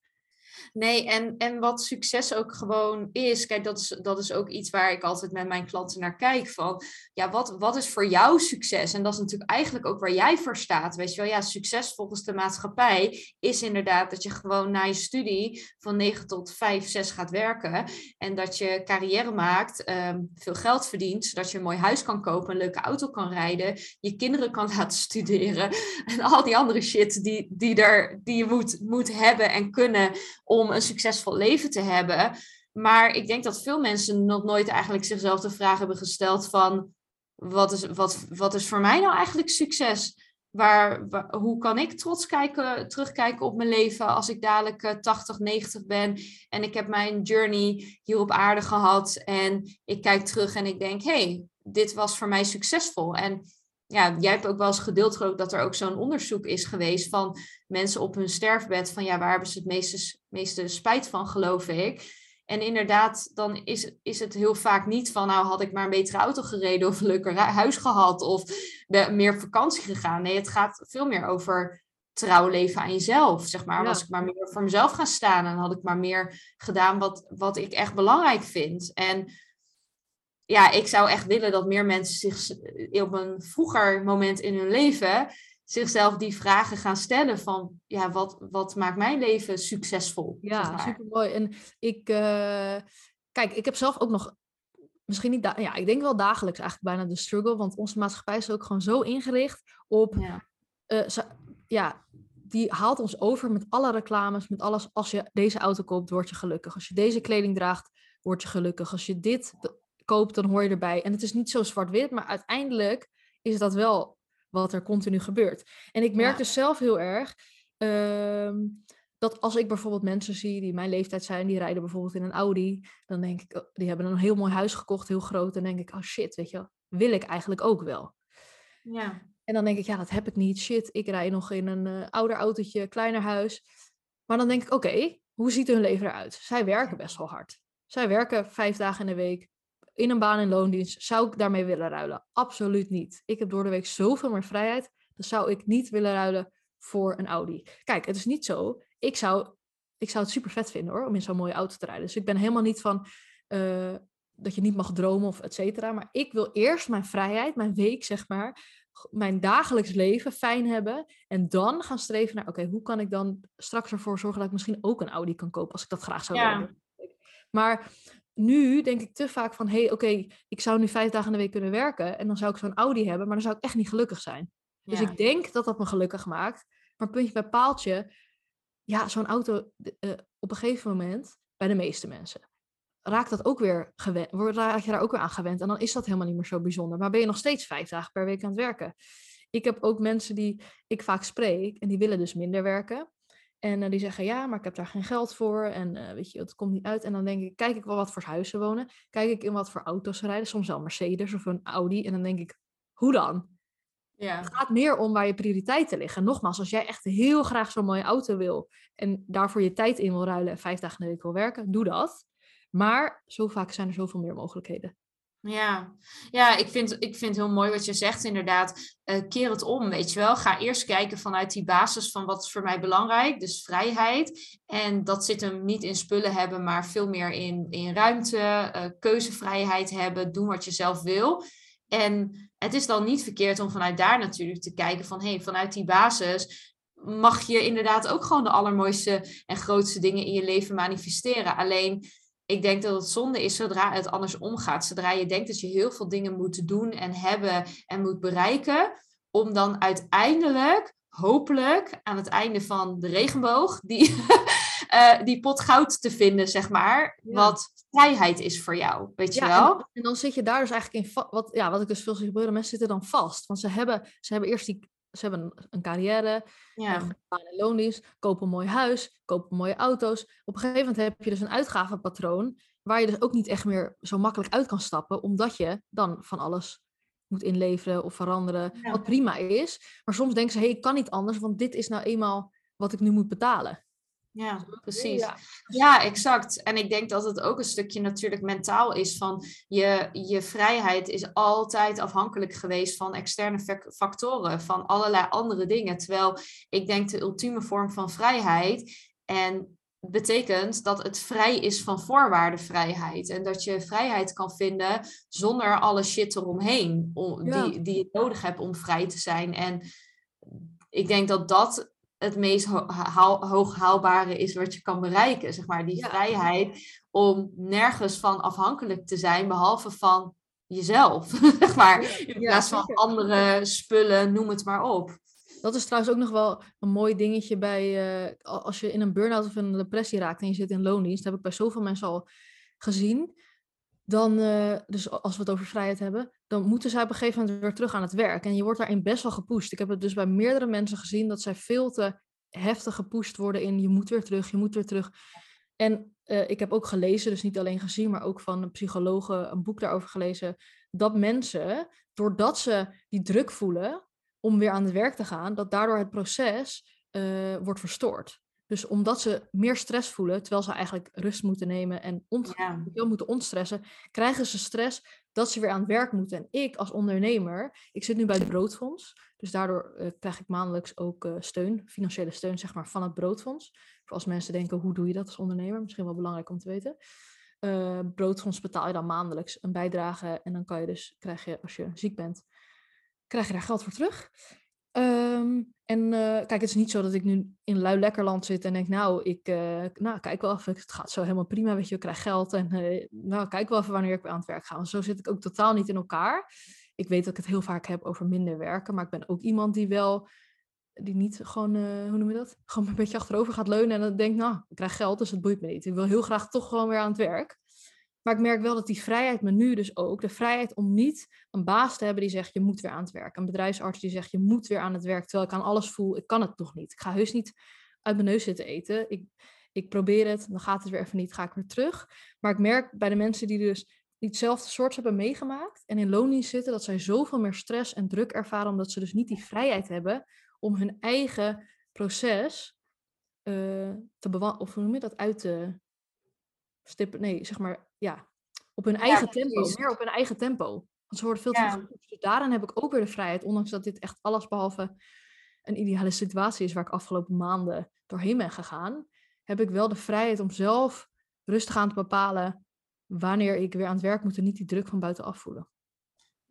Nee, en, en wat succes ook gewoon is, kijk, dat is, dat is ook iets waar ik altijd met mijn klanten naar kijk. Van, ja, wat, wat is voor jou succes? En dat is natuurlijk eigenlijk ook waar jij voor staat. Weet je wel, ja, succes volgens de maatschappij is inderdaad dat je gewoon na je studie van 9 tot 5, 6 gaat werken. En dat je carrière maakt, ehm, veel geld verdient, zodat je een mooi huis kan kopen, een leuke auto kan rijden, je kinderen kan laten studeren. En al die andere shit die, die, er, die je moet, moet hebben en kunnen om een succesvol leven te hebben. Maar ik denk dat veel mensen nog nooit eigenlijk zichzelf de vraag hebben gesteld van wat is, wat, wat is voor mij nou eigenlijk succes? Waar, hoe kan ik trots kijken, terugkijken op mijn leven als ik dadelijk eh, 80, 90 ben en ik heb mijn journey hier op aarde gehad en ik kijk terug en ik denk, hey, dit was voor mij succesvol. En ja, jij hebt ook wel eens gedeeld geloof ik, dat er ook zo'n onderzoek is geweest van mensen op hun sterfbed van ja, waar hebben ze het meeste, meeste spijt van, geloof ik. En inderdaad, dan is, is het heel vaak niet van nou had ik maar een betere auto gereden of een leuker huis gehad of meer op vakantie gegaan. Nee, het gaat veel meer over trouw leven aan jezelf. Zeg maar, Ja. was ik maar meer voor mezelf gaan staan en had ik maar meer gedaan wat, wat ik echt belangrijk vind. En ja, ik zou echt willen dat meer mensen zich op een vroeger moment in hun leven zichzelf die vragen gaan stellen van ja, wat, wat maakt mijn leven succesvol? Ja, zeg maar. super mooi. En ik, eh, kijk, ik heb zelf ook nog, misschien niet, ja, ik denk wel dagelijks eigenlijk bijna de struggle, want onze maatschappij is ook gewoon zo ingericht op, Ja. eh, ja, die haalt ons over met alle reclames, met alles. Als je deze auto koopt, word je gelukkig. Als je deze kleding draagt, word je gelukkig. Als je dit koopt, dan hoor je erbij. En het is niet zo zwart-wit, maar uiteindelijk is dat wel wat er continu gebeurt. En ik merk Ja. dus zelf heel erg ehm, dat als ik bijvoorbeeld mensen zie die mijn leeftijd zijn, die rijden bijvoorbeeld in een Audi, dan denk ik, oh, die hebben een heel mooi huis gekocht, heel groot. Dan denk ik, oh shit, weet je, wil ik eigenlijk ook wel. Ja. En dan denk ik, ja, dat heb ik niet. Shit, ik rij nog in een eh, ouder autootje, kleiner huis. Maar dan denk ik, oké, hoe ziet hun leven eruit? Zij werken best wel hard. Zij werken vijf dagen in de week in een baan in loondienst. Zou ik daarmee willen ruilen? Absoluut niet. Ik heb door de week zoveel meer vrijheid. Dat zou ik niet willen ruilen voor een Audi. Kijk, het is niet zo. Ik zou, ik zou het super vet vinden hoor, om in zo'n mooie auto te rijden. Dus ik ben helemaal niet van eh, dat je niet mag dromen of et cetera. Maar ik wil eerst mijn vrijheid, mijn week zeg maar, mijn dagelijks leven fijn hebben. En dan gaan streven naar, oké, hoe kan ik dan straks ervoor zorgen dat ik misschien ook een Audi kan kopen als ik dat graag zou Ja. willen. Maar nu denk ik te vaak van, hé, hey, oké, ik zou nu vijf dagen in de week kunnen werken en dan zou ik zo'n Audi hebben, maar dan zou ik echt niet gelukkig zijn. Dus Ja. ik denk dat dat me gelukkig maakt. Maar puntje bij paaltje, ja, zo'n auto eh, op een gegeven moment, bij de meeste mensen, raakt dat ook weer gewend, raak je daar ook weer aan gewend. En dan is dat helemaal niet meer zo bijzonder. Maar ben je nog steeds vijf dagen per week aan het werken. Ik heb ook mensen die ik vaak spreek en die willen dus minder werken. En eh, die zeggen, ja, maar ik heb daar geen geld voor. En eh, weet je, het komt niet uit. En dan denk ik, kijk ik wel wat voor huizen wonen. Kijk ik in wat voor auto's ze rijden. Soms wel Mercedes of een Audi. En dan denk ik, hoe dan? Ja. Het gaat meer om waar je prioriteiten liggen. En nogmaals, als jij echt heel graag zo'n mooie auto wil en daarvoor je tijd in wil ruilen en vijf dagen in de week wil werken, doe dat. Maar zo vaak zijn er zoveel meer mogelijkheden. Ja, ja ik, vind, ik vind heel mooi wat je zegt, inderdaad. Eh, keer het om, weet je wel. Ga eerst kijken vanuit die basis van wat is voor mij belangrijk, dus vrijheid. En dat zit hem niet in spullen hebben, maar veel meer in, in ruimte, eh, keuzevrijheid hebben, doen wat je zelf wil. En het is dan niet verkeerd om vanuit daar natuurlijk te kijken van, hé, hey, vanuit die basis mag je inderdaad ook gewoon de allermooiste en grootste dingen in je leven manifesteren. Alleen ik denk dat het zonde is zodra het anders omgaat. Zodra je denkt dat je heel veel dingen moet doen en hebben en moet bereiken. Om dan uiteindelijk, hopelijk, aan het einde van de regenboog, die, uh, die pot goud te vinden, zeg maar. Ja. Wat vrijheid is voor jou, weet je wel? En, en, dan zit je daar dus eigenlijk in, wat, ja, wat ik dus veel zie gebeuren, mensen zitten dan vast. Want ze hebben, ze hebben eerst die ze hebben een, carrière, ja. in loondienst, kopen een mooi huis, kopen mooie auto's. Op een gegeven moment heb je dus een uitgavenpatroon waar je dus ook niet echt meer zo makkelijk uit kan stappen, omdat je dan van alles moet inleveren of veranderen, wat prima is. Maar soms denken ze, hé, hey, ik kan niet anders, want dit is nou eenmaal wat ik nu moet betalen. Ja, precies. Ja. exact. En ik denk dat het ook een stukje natuurlijk mentaal is van je, je vrijheid is altijd afhankelijk geweest van externe factoren, van allerlei andere dingen. Terwijl ik denk de ultieme vorm van vrijheid en betekent dat het vrij is van voorwaardenvrijheid. En dat je vrijheid kan vinden zonder alle shit eromheen die, die je nodig hebt om vrij te zijn. En ik denk dat dat het meest hoog haalbare is wat je kan bereiken. Zeg maar, die vrijheid om nergens van afhankelijk te zijn, behalve van jezelf. zeg maar, in plaats van andere spullen, noem het maar op. Dat is trouwens ook nog wel een mooi dingetje bij uh, als je in een burn-out of een depressie raakt en je zit in loondienst. Dat heb ik bij zoveel mensen al gezien. Dan, uh, dus als we het over vrijheid hebben, dan moeten zij op een gegeven moment weer terug aan het werk. En je wordt daarin best wel gepusht. Ik heb het dus bij meerdere mensen gezien dat zij veel te heftig gepusht worden in je moet weer terug, je moet weer terug. En uh, ik heb ook gelezen, dus niet alleen gezien, maar ook van een psychologe een boek daarover gelezen, dat mensen, doordat ze die druk voelen, om weer aan het werk te gaan, dat daardoor het proces wordt verstoord. Dus omdat ze meer stress voelen, terwijl ze eigenlijk rust moeten nemen en ont ja. moeten ontstressen, krijgen ze stress dat ze weer aan het werk moeten. En ik als ondernemer, ik zit nu bij het Broodfonds, dus daardoor uh, krijg ik maandelijks ook uh, steun, financiële steun zeg maar, van het Broodfonds. Voor als mensen denken, hoe doe je dat als ondernemer? Misschien wel belangrijk om te weten. Uh, broodfonds betaal je dan maandelijks een bijdrage en dan kan je dus, krijg je als je ziek bent, krijg je daar geld voor terug. Um, en uh, kijk, het is niet zo dat ik nu in lui lekkerland zit en denk, nou, ik uh, nou, kijk wel even, het gaat zo helemaal prima, weet je, ik krijg geld en uh, nou, kijk wel even wanneer ik aan het werk ga. Want zo zit ik ook totaal niet in elkaar. Ik weet dat ik het heel vaak heb over minder werken, maar ik ben ook iemand die wel, die niet gewoon, hoe noem je dat, gewoon een beetje achterover gaat leunen en dan denkt, nou, ik krijg geld, dus het boeit me niet. Ik wil heel graag toch gewoon weer aan het werk. Maar ik merk wel dat die vrijheid me nu dus ook, de vrijheid om niet een baas te hebben die zegt je moet weer aan het werk. Een bedrijfsarts die zegt je moet weer aan het werk, terwijl ik aan alles voel, ik kan het nog niet. Ik ga heus niet uit mijn neus zitten eten. Ik, ik probeer het, dan gaat het weer even niet, ga ik weer terug. Maar ik merk bij de mensen die dus niet hetzelfde soort hebben meegemaakt en in loondienst zitten, dat zij zoveel meer stress en druk ervaren, omdat ze dus niet die vrijheid hebben om hun eigen proces uh, te bewandelen, of hoe noem je dat, uit te stippen, nee, zeg maar, ja, op hun eigen tempo, meer op hun eigen tempo. Want ze worden veel te Dus daarin heb ik ook weer de vrijheid, ondanks dat dit echt alles behalve een ideale situatie is waar ik afgelopen maanden doorheen ben gegaan, heb ik wel de vrijheid om zelf rustig aan te bepalen wanneer ik weer aan het werk moet en niet die druk van buitenaf voelen.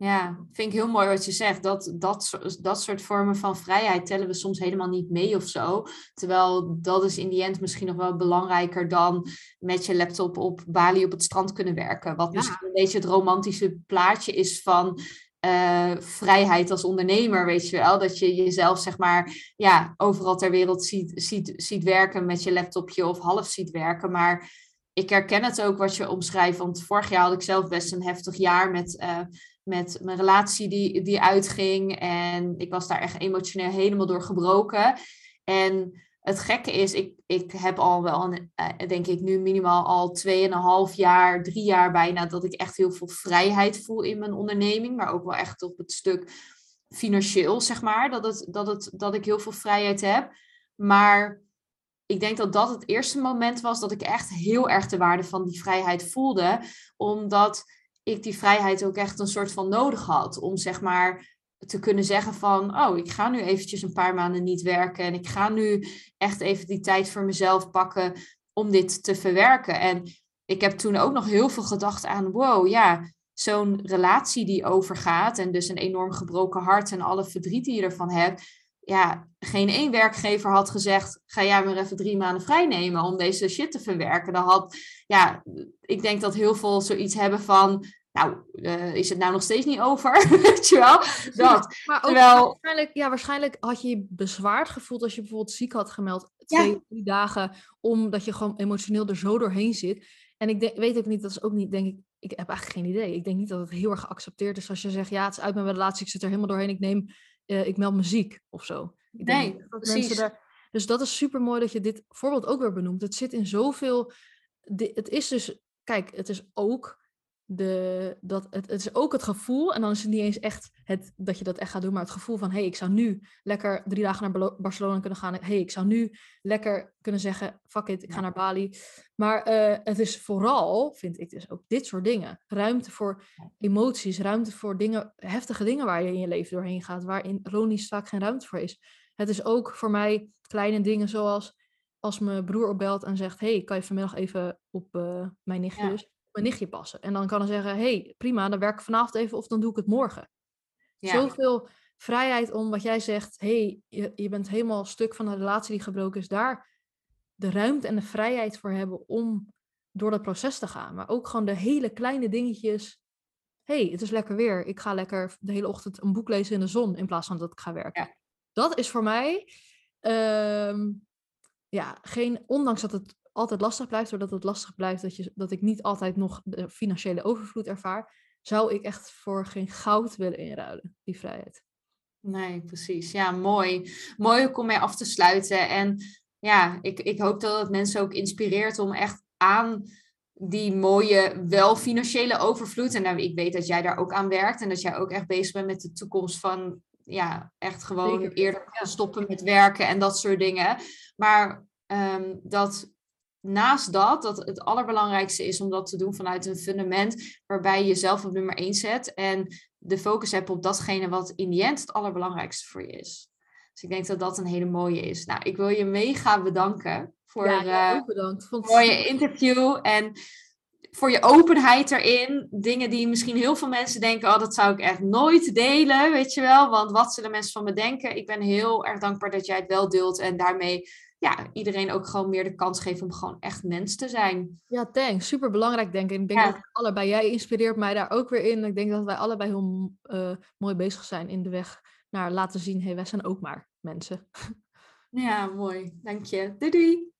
Ja, vind ik heel mooi wat je zegt. Dat, dat, dat soort vormen van vrijheid tellen we soms helemaal niet mee of zo. Terwijl dat is in die end misschien nog wel belangrijker dan met je laptop op Bali op het strand kunnen werken. Wat misschien een beetje het romantische plaatje is van uh, vrijheid als ondernemer, weet je wel. Dat je jezelf, zeg maar, ja, overal ter wereld ziet, ziet, ziet werken met je laptopje of half ziet werken. Maar ik herken het ook wat je omschrijft. Want vorig jaar had ik zelf best een heftig jaar met... Uh, met mijn relatie die, die uitging. En ik was daar echt emotioneel helemaal door gebroken. En het gekke is, ik, ik heb al wel, een, eh, denk ik nu minimaal al 2,5 jaar, drie jaar bijna, dat ik echt heel veel vrijheid voel in mijn onderneming. Maar ook wel echt op het stuk financieel, zeg maar, dat, het, dat, het, dat ik heel veel vrijheid heb. Maar ik denk dat dat het eerste moment was dat ik echt heel erg de waarde van die vrijheid voelde. Omdat ik die vrijheid ook echt een soort van nodig had. Om zeg maar te kunnen zeggen van, oh, ik ga nu eventjes een paar maanden niet werken. En ik ga nu echt even die tijd voor mezelf pakken om dit te verwerken. En ik heb toen ook nog heel veel gedacht aan, wow, ja, zo'n relatie die overgaat. En dus een enorm gebroken hart en alle verdriet die je ervan hebt. Ja, geen één werkgever had gezegd: ga jij maar even drie maanden vrij nemen om deze shit te verwerken. Dan had, ja, ik denk dat heel veel zoiets hebben van, nou, uh, is het nou nog steeds niet over? Weet je wel? Dat. Maar ook Terwijl... waarschijnlijk, ja, waarschijnlijk had je je bezwaard gevoeld als je bijvoorbeeld ziek had gemeld. Twee, drie dagen, omdat je gewoon emotioneel er zo doorheen zit. En ik denk, weet ook niet, dat is ook niet, denk ik, ik heb eigenlijk geen idee. Ik denk niet dat het heel erg geaccepteerd is als je zegt, ja, het is uit mijn relatie, ik zit er helemaal doorheen, ik neem uh, ik meld me ziek of zo. Ik nee, dat precies. Daar, dus dat is super mooi dat je dit voorbeeld ook weer benoemt. Het zit in zoveel. Het is dus, kijk, het is ook de, dat, het, het is ook het gevoel, en dan is het niet eens echt het, dat je dat echt gaat doen, maar het gevoel van, hé, hey, ik zou nu lekker drie dagen naar Barcelona kunnen gaan. hey, ik zou nu lekker kunnen zeggen, fuck it, ik ga naar Bali. Maar uh, het is vooral, vind ik dus ook dit soort dingen. Ruimte voor emoties, ruimte voor dingen, heftige dingen waar je in je leven doorheen gaat, waar in ironisch vaak geen ruimte voor is. Het is ook voor mij kleine dingen zoals als mijn broer opbelt en zegt, hey, kan je vanmiddag even op uh, mijn nichtje dus mijn nichtje passen. En dan kan hij zeggen, hey, prima, dan werk ik vanavond even of dan doe ik het morgen. Ja. Zoveel vrijheid om wat jij zegt, hey, je, je bent helemaal stuk van de relatie die gebroken is, daar de ruimte en de vrijheid voor hebben om door dat proces te gaan. Maar ook gewoon de hele kleine dingetjes. hey, het is lekker weer. Ik ga lekker de hele ochtend een boek lezen in de zon in plaats van dat ik ga werken. Ja. Dat is voor mij, ehm, ja, geen, ondanks dat het altijd lastig blijft, doordat het lastig blijft dat, je, dat ik niet altijd nog de financiële overvloed ervaar, zou ik echt voor geen goud willen inruilen, die vrijheid. Nee, precies. Ja, mooi. Mooi om mee af te sluiten. En ja, ik, ik hoop dat het mensen ook inspireert om echt aan die mooie, wel financiële overvloed. En ik weet dat jij daar ook aan werkt en dat jij ook echt bezig bent met de toekomst van, ja, echt gewoon eerder stoppen met werken en dat soort dingen. Maar um, dat naast dat, dat het allerbelangrijkste is om dat te doen vanuit een fundament waarbij je jezelf op nummer 1 zet en de focus hebt op datgene wat in die end het allerbelangrijkste voor je is. Dus ik denk dat dat een hele mooie is. Nou, ik wil je mega bedanken voor ja, uh, bedankt. Vond mooie interview en voor je openheid erin. Dingen die misschien heel veel mensen denken, oh, dat zou ik echt nooit delen, weet je wel. Want wat zullen mensen van me denken? Ik ben heel erg dankbaar dat jij het wel deelt en daarmee ja, iedereen ook gewoon meer de kans geven om gewoon echt mens te zijn. Ja, thanks. Super belangrijk denk ik. Ik denk dat allebei, jij inspireert mij daar ook weer in. Ik denk dat wij allebei heel uh, mooi bezig zijn in de weg naar laten zien, hé, hey, wij zijn ook maar mensen. Ja, mooi. Dank je. Doei doei.